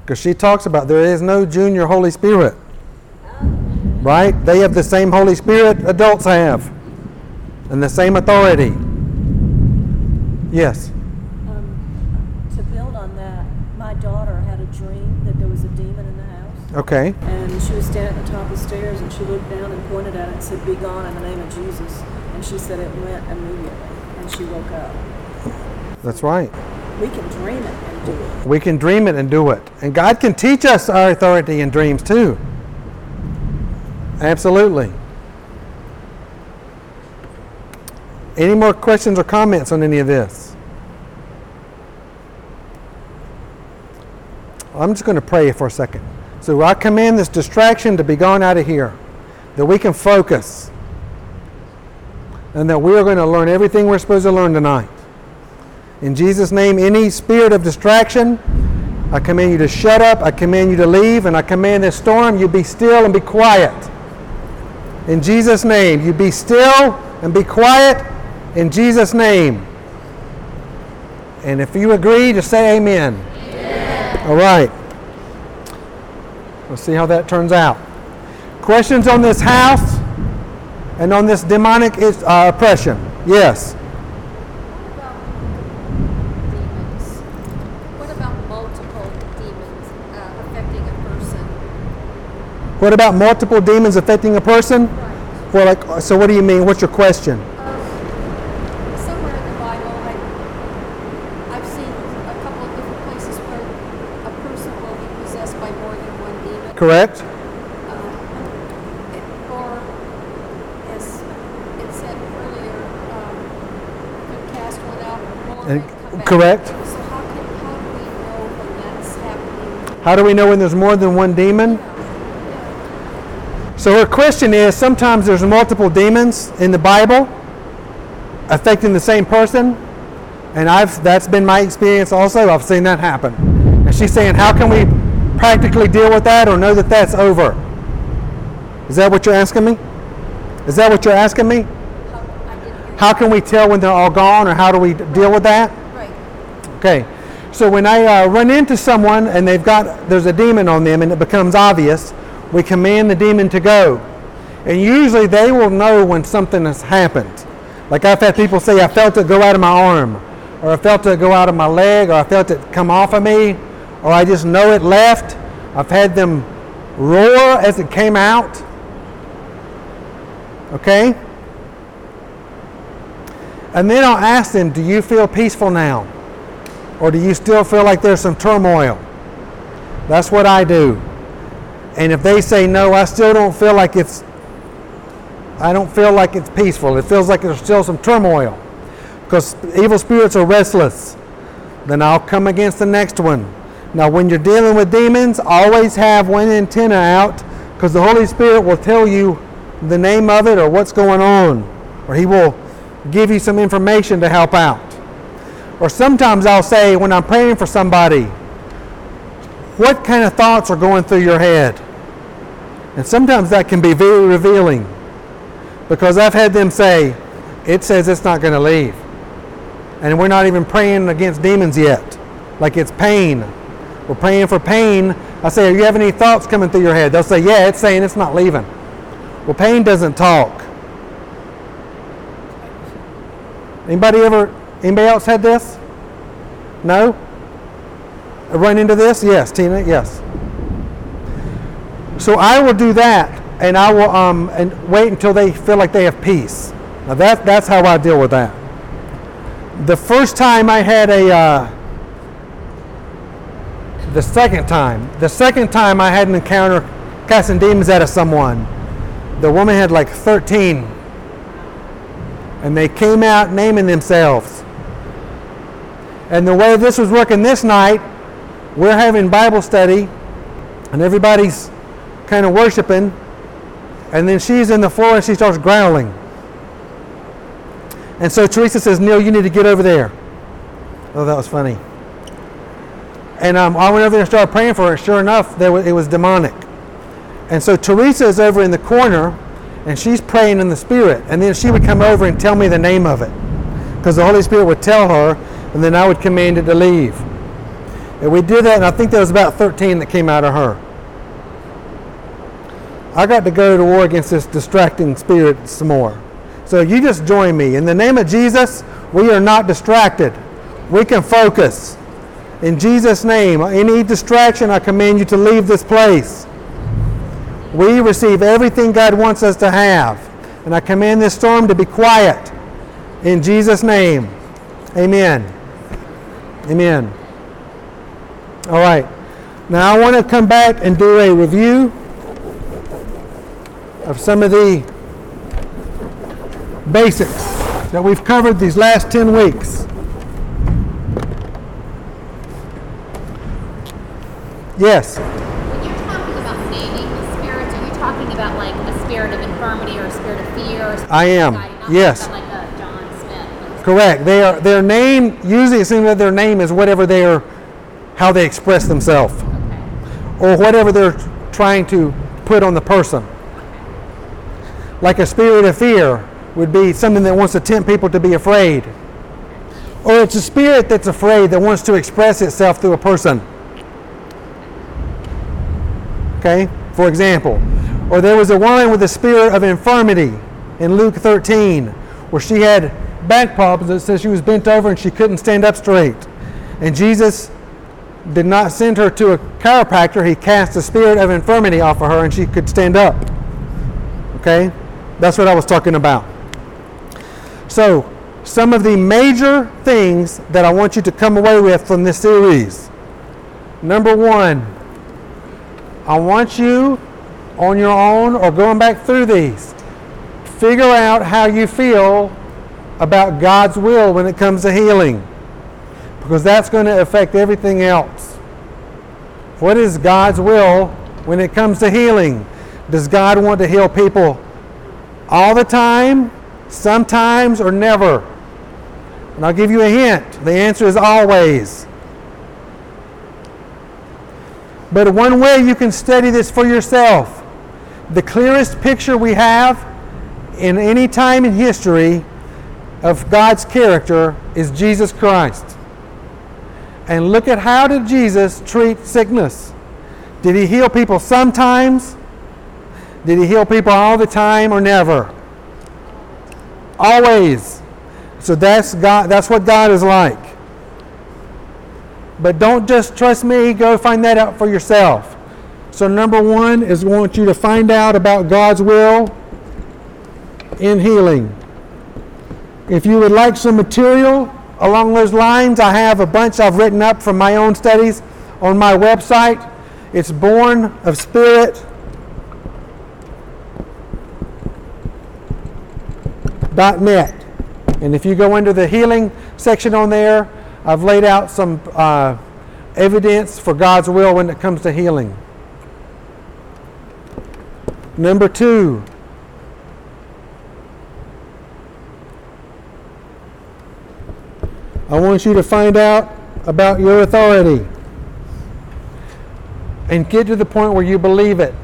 because she talks about there is no junior Holy Spirit. Right? They have the same Holy Spirit adults have and the same authority. Yes. Um, to build on that, my daughter had a dream that there was a demon in the house. Okay. And she was standing at the top of the stairs and she looked down and pointed at it and said, Be gone in the name of Jesus. And she said it went immediately. And she woke up. That's right. We can dream it and do it. We can dream it and do it. And God can teach us our authority in dreams too. Absolutely. Any more questions or comments on any of this? I'm just going to pray for a second. So I command this distraction to be gone out of here, that we can focus, and that we are going to learn everything we're supposed to learn tonight. In Jesus' name, any spirit of distraction, I command you to shut up, I command you to leave, and I command this storm, you be still and be quiet. In Jesus' name, you be still and be quiet in Jesus' name. And if you agree, just say amen. amen. All right. We'll see how that turns out. Questions on this house and on this demonic uh, oppression? Yes. demons. What about multiple demons uh, affecting a person? What about multiple demons affecting a person? Well, like, uh, so what do you mean? What's your question? Uh, somewhere in the I, I've seen a couple of different places where a person will be possessed by more than one demon. Correct? Um, or, as it said earlier, um, could cast one out And- and come back. correct. So how can, how do we know when that's happening? How do we know when there's more than one demon? So her question is sometimes there's multiple demons in the Bible affecting the same person. And I've that's been my experience also. I've seen that happen. And she's saying, how can we practically deal with that or know that that's over? Is that what you're asking me? Is that what you're asking me? How, can we tell when they're all gone or how do we deal with that? Right. Okay, so when I uh, run into someone and they've got there's a demon on them and it becomes obvious, we command the demon to go, and usually they will know when something has happened. Like I've had people say, I felt it go out of my arm, or I felt it go out of my leg, or I felt it come off of me, or I just know it left. I've had them roar as it came out. Okay? And then I'll ask them, Do you feel peaceful now? Or do you still feel like there's some turmoil? That's what I do. And if they say no, I still don't feel like it's I don't feel like it's peaceful. It feels like there's still some turmoil. Because evil spirits are restless. Then I'll come against the next one. Now when you're dealing with demons, always have one antenna out because the Holy Spirit will tell you the name of it or what's going on. Or he will give you some information to help out. Or sometimes I'll say when I'm praying for somebody, what kind of thoughts are going through your head? And sometimes that can be very revealing because I've had them say, it says it's not going to leave. And we're not even praying against demons yet. Like it's pain. We're praying for pain. I say, Are you having any thoughts coming through your head? They'll say, Yeah, it's saying it's not leaving. Well, pain doesn't talk. Anybody ever, anybody else had this? No? Run into this? Yes, Tina, yes. So I will do that, and I will um, and wait until they feel like they have peace. Now that, that's how I deal with that. The first time I had a, uh, the second time, the second time I had an encounter casting demons out of someone, the woman had like 13 and they came out naming themselves. And the way this was working this night, we're having Bible study, and everybody's kind of worshiping, and then she's in the floor and she starts growling. And so Teresa says, Neil, you need to get over there. Oh, that was funny. And um, I went over there and started praying for her. Sure enough, was, it was demonic. And so Teresa is over in the corner, and she's praying in the spirit. And then she would come over and tell me the name of it, because the Holy Spirit would tell her, and then I would command it to leave. And we did that, and I think there was about 13 that came out of her. I got to go to war against this distracting spirit some more. So you just join me. In the name of Jesus, we are not distracted. We can focus. In Jesus' name, any distraction, I command you to leave this place. We receive everything God wants us to have. And I command this storm to be quiet. In Jesus' name. Amen. Amen. All right. Now I want to come back and do a review of some of the basics that we've covered these last 10 weeks. Yes. When you're talking about naming the spirits, are you talking about like a spirit of infirmity or a spirit of fear? Or I am. of anxiety? Not Yes. Like a John Smith. Like Correct. They are their name usually it seems that their name is whatever they are how they express themselves. Or whatever they're trying to put on the person. Like a spirit of fear would be something that wants to tempt people to be afraid. Or it's a spirit that's afraid that wants to express itself through a person. Okay? For example, or there was a woman with a spirit of infirmity in Luke 13, where she had back problems that says she was bent over and she couldn't stand up straight. And Jesus did not send her to a chiropractor, he cast the spirit of infirmity off of her and she could stand up. Okay? That's what I was talking about. So, some of the major things that I want you to come away with from this series. Number one, I want you on your own or going back through these, figure out how you feel about God's will when it comes to healing. Because that's going to affect everything else. What is God's will when it comes to healing? Does God want to heal people all the time, sometimes, or never? And I'll give you a hint. The answer is always. But one way you can study this for yourself, the clearest picture we have in any time in history of God's character is Jesus Christ. And look at how did Jesus treat sickness? Did he heal people sometimes? Did he heal people all the time or never? Always. So that's God that's what God is like. But don't just trust me, go find that out for yourself. So number 1 is want you to find out about God's will in healing. If you would like some material along those lines, I have a bunch I've written up from my own studies on my website. It's born of spirit Dot net. And if you go into the healing section on there, I've laid out some uh, evidence for God's will when it comes to healing. Number two, I want you to find out about your authority and get to the point where you believe it.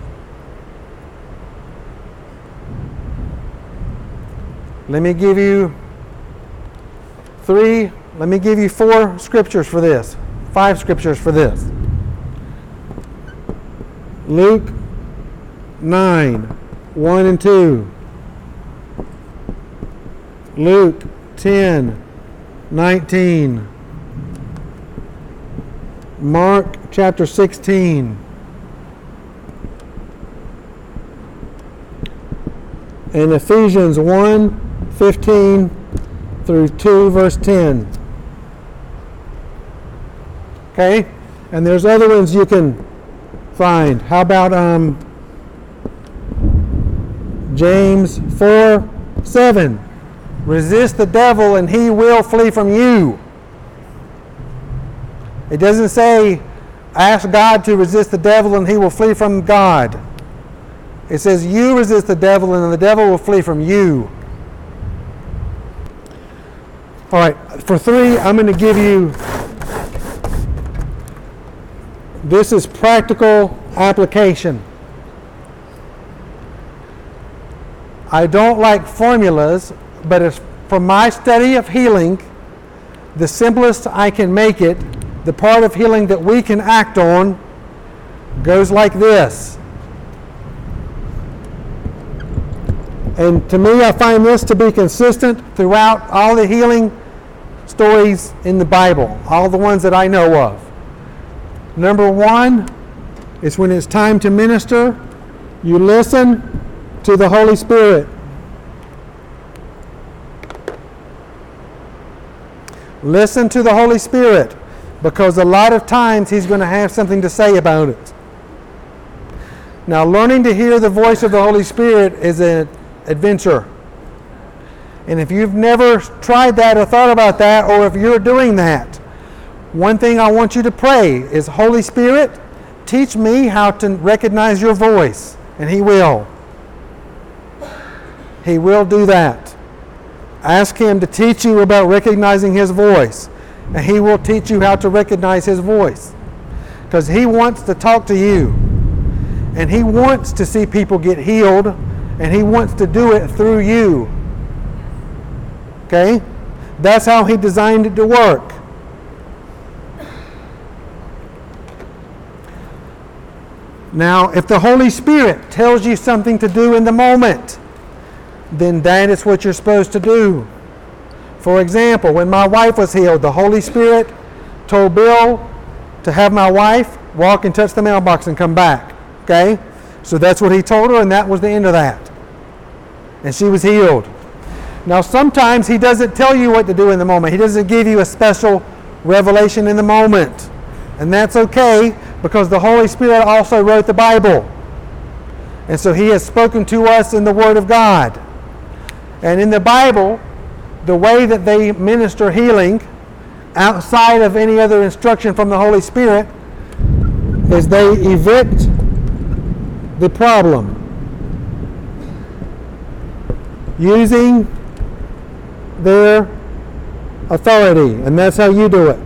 Let me give you three, let me give you four scriptures for this, five scriptures for this. Luke 9, 1 and 2. Luke 10, 19. Mark chapter 16. And Ephesians 1 15 through 2, verse 10. Okay? And there's other ones you can find. How about um, James 4 7? Resist the devil and he will flee from you. It doesn't say ask God to resist the devil and he will flee from God. It says you resist the devil and the devil will flee from you. All right, for three, I'm going to give you this is practical application. I don't like formulas, but it's from my study of healing, the simplest I can make it, the part of healing that we can act on goes like this. And to me, I find this to be consistent throughout all the healing stories in the Bible, all the ones that I know of. Number one is when it's time to minister, you listen to the Holy Spirit. Listen to the Holy Spirit because a lot of times He's going to have something to say about it. Now, learning to hear the voice of the Holy Spirit is an adventure. And if you've never tried that or thought about that, or if you're doing that, one thing I want you to pray is Holy Spirit, teach me how to recognize your voice. And He will. He will do that. Ask Him to teach you about recognizing His voice. And He will teach you how to recognize His voice. Because He wants to talk to you. And He wants to see people get healed and He wants to do it through you. Okay? That's how He designed it to work. Now, if the Holy Spirit tells you something to do in the moment, then that is what you're supposed to do. For example, when my wife was healed, the Holy Spirit told Bill to have my wife walk and touch the mailbox and come back. Okay? So that's what he told her, and that was the end of that. And she was healed. Now, sometimes he doesn't tell you what to do in the moment, he doesn't give you a special revelation in the moment. And that's okay because the Holy Spirit also wrote the Bible. And so he has spoken to us in the Word of God. And in the Bible, the way that they minister healing outside of any other instruction from the Holy Spirit is they evict the problem using their authority. And that's how you do it.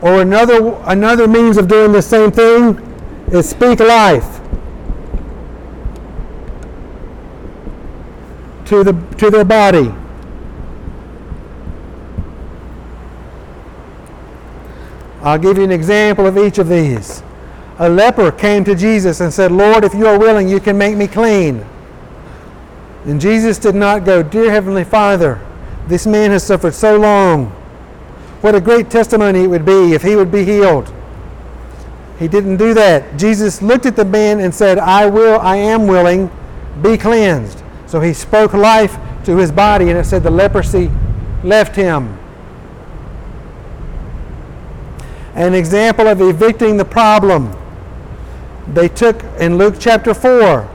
Or another, another means of doing the same thing is speak life to, the, to their body. I'll give you an example of each of these. A leper came to Jesus and said, Lord, if you are willing, you can make me clean. And Jesus did not go, Dear Heavenly Father, this man has suffered so long. What a great testimony it would be if he would be healed. He didn't do that. Jesus looked at the man and said, I will, I am willing, be cleansed. So he spoke life to his body, and it said the leprosy left him. An example of evicting the problem. They took, in Luke chapter 4,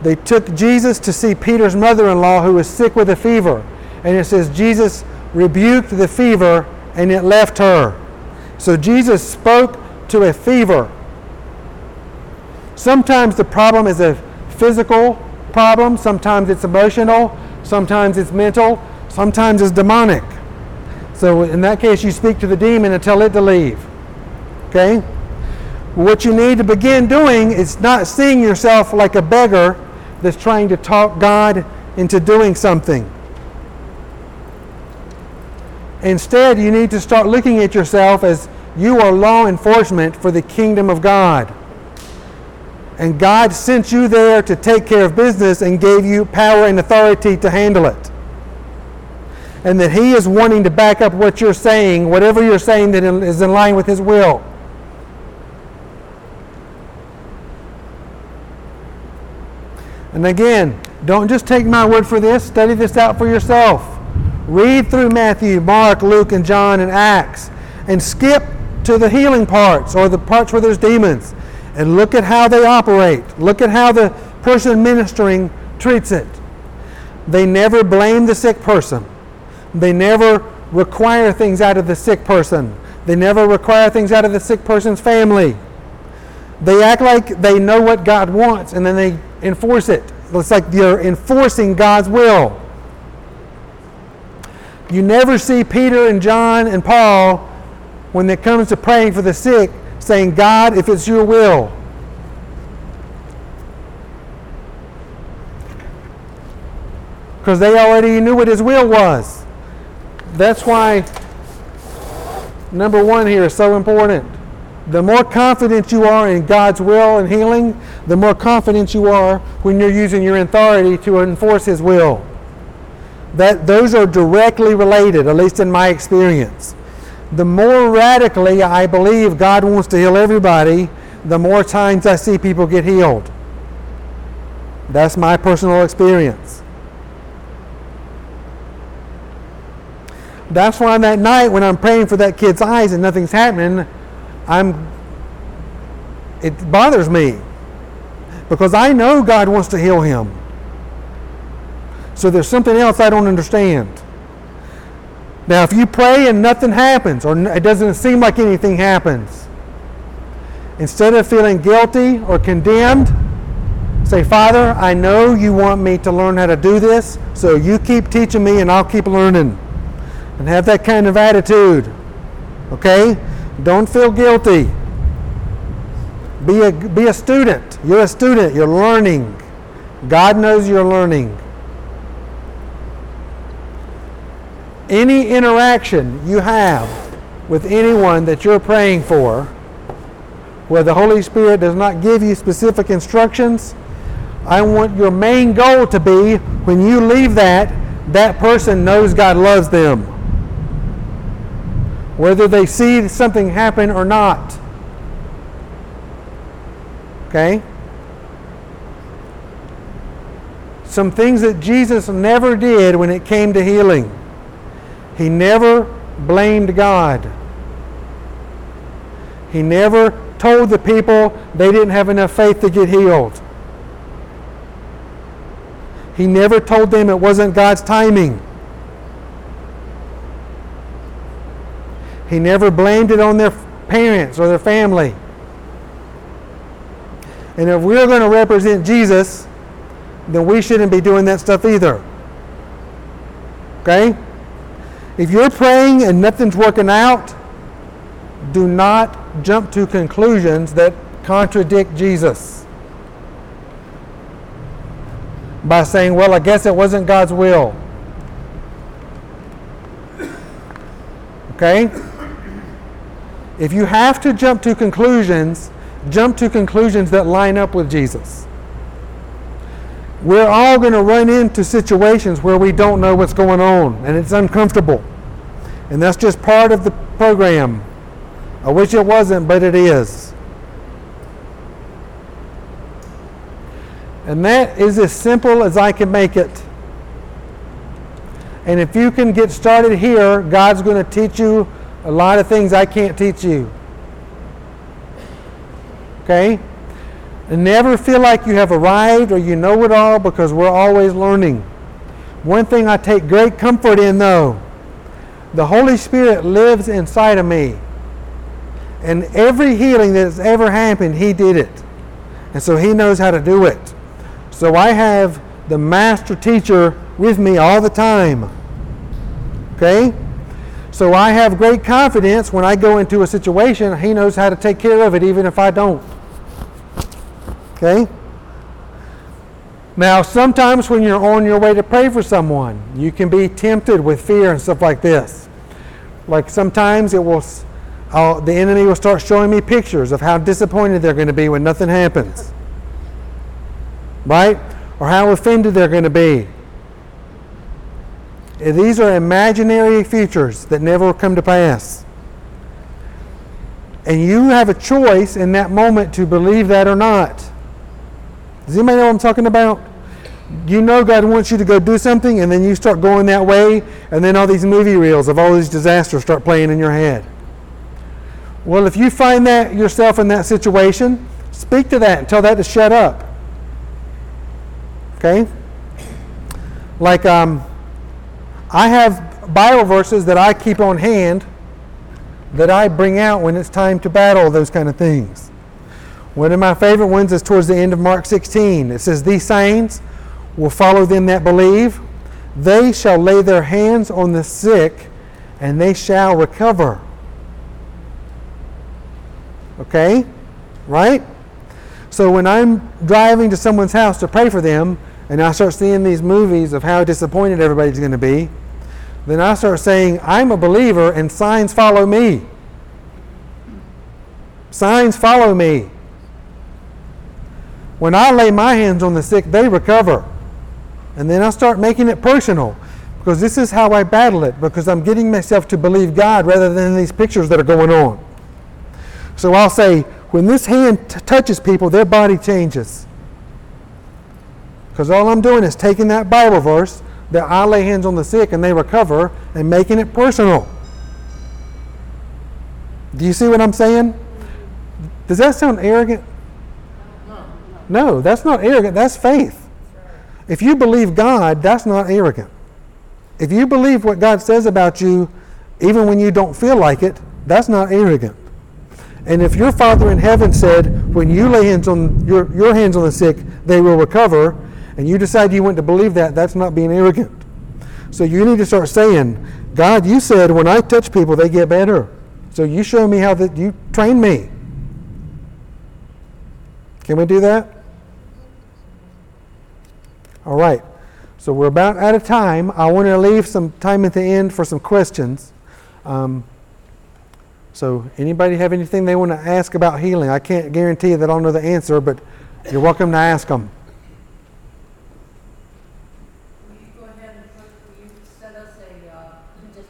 they took Jesus to see Peter's mother in law who was sick with a fever. And it says, Jesus rebuked the fever and it left her. So Jesus spoke to a fever. Sometimes the problem is a physical problem, sometimes it's emotional, sometimes it's mental, sometimes it's demonic. So in that case, you speak to the demon and tell it to leave. Okay? What you need to begin doing is not seeing yourself like a beggar that's trying to talk God into doing something. Instead, you need to start looking at yourself as you are law enforcement for the kingdom of God. And God sent you there to take care of business and gave you power and authority to handle it. And that He is wanting to back up what you're saying, whatever you're saying that is in line with His will. And again, don't just take my word for this, study this out for yourself. Read through Matthew, Mark, Luke, and John, and Acts, and skip to the healing parts or the parts where there's demons, and look at how they operate. Look at how the person ministering treats it. They never blame the sick person, they never require things out of the sick person, they never require things out of the sick person's family. They act like they know what God wants and then they enforce it. It's like they're enforcing God's will. You never see Peter and John and Paul, when it comes to praying for the sick, saying, God, if it's your will. Because they already knew what his will was. That's why number one here is so important. The more confident you are in God's will and healing, the more confident you are when you're using your authority to enforce His will. That those are directly related, at least in my experience. The more radically I believe God wants to heal everybody, the more times I see people get healed. That's my personal experience. That's why that night when I'm praying for that kid's eyes and nothing's happening, I'm it bothers me because I know God wants to heal him. So there's something else I don't understand. Now, if you pray and nothing happens, or it doesn't seem like anything happens, instead of feeling guilty or condemned, say, Father, I know you want me to learn how to do this, so you keep teaching me and I'll keep learning. And have that kind of attitude. Okay? Don't feel guilty. Be a, be a student. You're a student. You're learning. God knows you're learning. Any interaction you have with anyone that you're praying for where the Holy Spirit does not give you specific instructions, I want your main goal to be when you leave that, that person knows God loves them. Whether they see something happen or not. Okay? Some things that Jesus never did when it came to healing. He never blamed God. He never told the people they didn't have enough faith to get healed. He never told them it wasn't God's timing. He never blamed it on their parents or their family. And if we're going to represent Jesus, then we shouldn't be doing that stuff either. Okay? If you're praying and nothing's working out, do not jump to conclusions that contradict Jesus by saying, well, I guess it wasn't God's will. Okay? If you have to jump to conclusions, jump to conclusions that line up with Jesus. We're all going to run into situations where we don't know what's going on and it's uncomfortable. And that's just part of the program. I wish it wasn't, but it is. And that is as simple as I can make it. And if you can get started here, God's going to teach you a lot of things I can't teach you. Okay? And never feel like you have arrived or you know it all because we're always learning. One thing I take great comfort in, though the Holy Spirit lives inside of me. And every healing that has ever happened, He did it. And so He knows how to do it. So I have the master teacher with me all the time. Okay? So I have great confidence when I go into a situation, He knows how to take care of it even if I don't. Okay? Now, sometimes when you're on your way to pray for someone, you can be tempted with fear and stuff like this. Like sometimes it will, I'll, uh, the enemy will start showing me pictures of how disappointed they're going to be when nothing happens. Right? Or how offended they're going to be. These are imaginary futures that never come to pass. And you have a choice in that moment to believe that or not. Does anybody know what I'm talking about? You know God wants you to go do something, and then you start going that way, and then all these movie reels of all these disasters start playing in your head. Well, if you find that yourself in that situation, speak to that and tell that to shut up. Okay? Like, um, I have Bible verses that I keep on hand that I bring out when it's time to battle those kind of things. One of my favorite ones is towards the end of Mark 16. It says, These signs will follow them that believe. They shall lay their hands on the sick, and they shall recover. Okay? Right? So when I'm driving to someone's house to pray for them, and I start seeing these movies of how disappointed everybody's going to be, then I start saying, I'm a believer, and signs follow me. Signs follow me. When I lay my hands on the sick, they recover. And then I start making it personal because this is how I battle it because I'm getting myself to believe God rather than these pictures that are going on. So I'll say, when this hand t- touches people, their body changes. Because all I'm doing is taking that Bible verse that I lay hands on the sick and they recover and making it personal. Do you see what I'm saying? Does that sound arrogant? No, that's not arrogant. That's faith. If you believe God, that's not arrogant. If you believe what God says about you, even when you don't feel like it, that's not arrogant. And if your Father in heaven said, when you lay hands on your, your hands on the sick, they will recover, and you decide you want to believe that, that's not being arrogant. So you need to start saying, God, you said when I touch people, they get better. So you show me how that you train me. Can we do that? All right. So we're about out of time. I want to leave some time at the end for some questions. Um, So, anybody have anything they want to ask about healing? I can't guarantee that I'll know the answer, but you're welcome to ask them. Will you go ahead and put, will you send us a, uh, just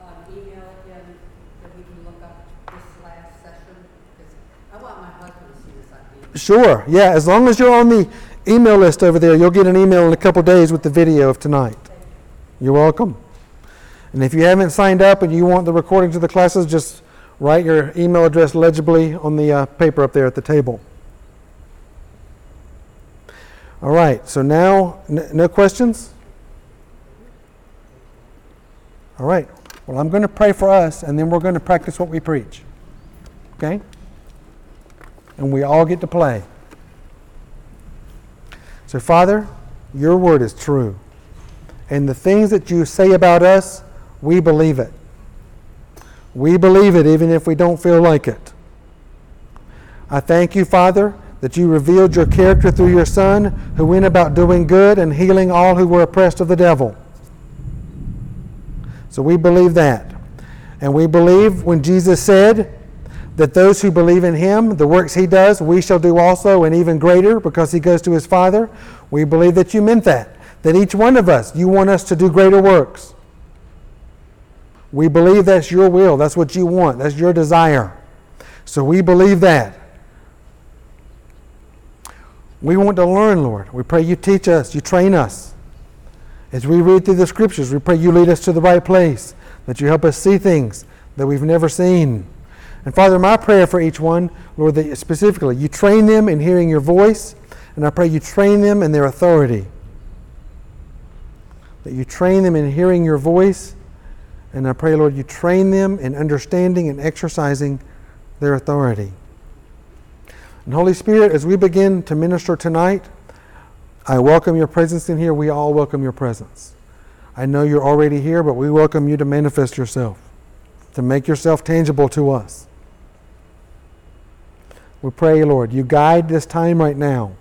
an email again that we can look up this last session? Because I want my husband to see this on video. Sure, yeah, as long as you're on the email list over there, you'll get an email in a couple days with the video of tonight. You're welcome. And if you haven't signed up and you want the recordings of the classes, just write your email address legibly on the uh, paper up there at the table. All right, so now, n- no questions? All right, well, I'm going to pray for us and then we're going to practice what we preach. Okay? And we all get to play. So, Father, your word is true. And the things that you say about us, we believe it. We believe it even if we don't feel like it. I thank you, Father, that you revealed your character through your Son, who went about doing good and healing all who were oppressed of the devil. So we believe that. And we believe when Jesus said that those who believe in him, the works he does, we shall do also, and even greater, because he goes to his Father. We believe that you meant that. That each one of us, you want us to do greater works. We believe that's your will. That's what you want. That's your desire. So we believe that. We want to learn, Lord. We pray you teach us, you train us. As we read through the scriptures, we pray you lead us to the right place, that you help us see things that we've never seen. And Father, my prayer for each one, Lord, that specifically you train them in hearing your voice, and I pray you train them in their authority. That you train them in hearing your voice, and I pray, Lord, you train them in understanding and exercising their authority. And Holy Spirit, as we begin to minister tonight, I welcome your presence in here. We all welcome your presence. I know you're already here, but we welcome you to manifest yourself, to make yourself tangible to us. We pray, Lord, you guide this time right now,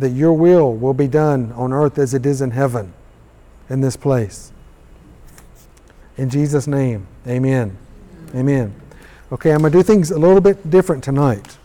that your will will be done on earth as it is in heaven in this place. In Jesus' name, amen. Amen. Okay, I'm going to do things a little bit different tonight.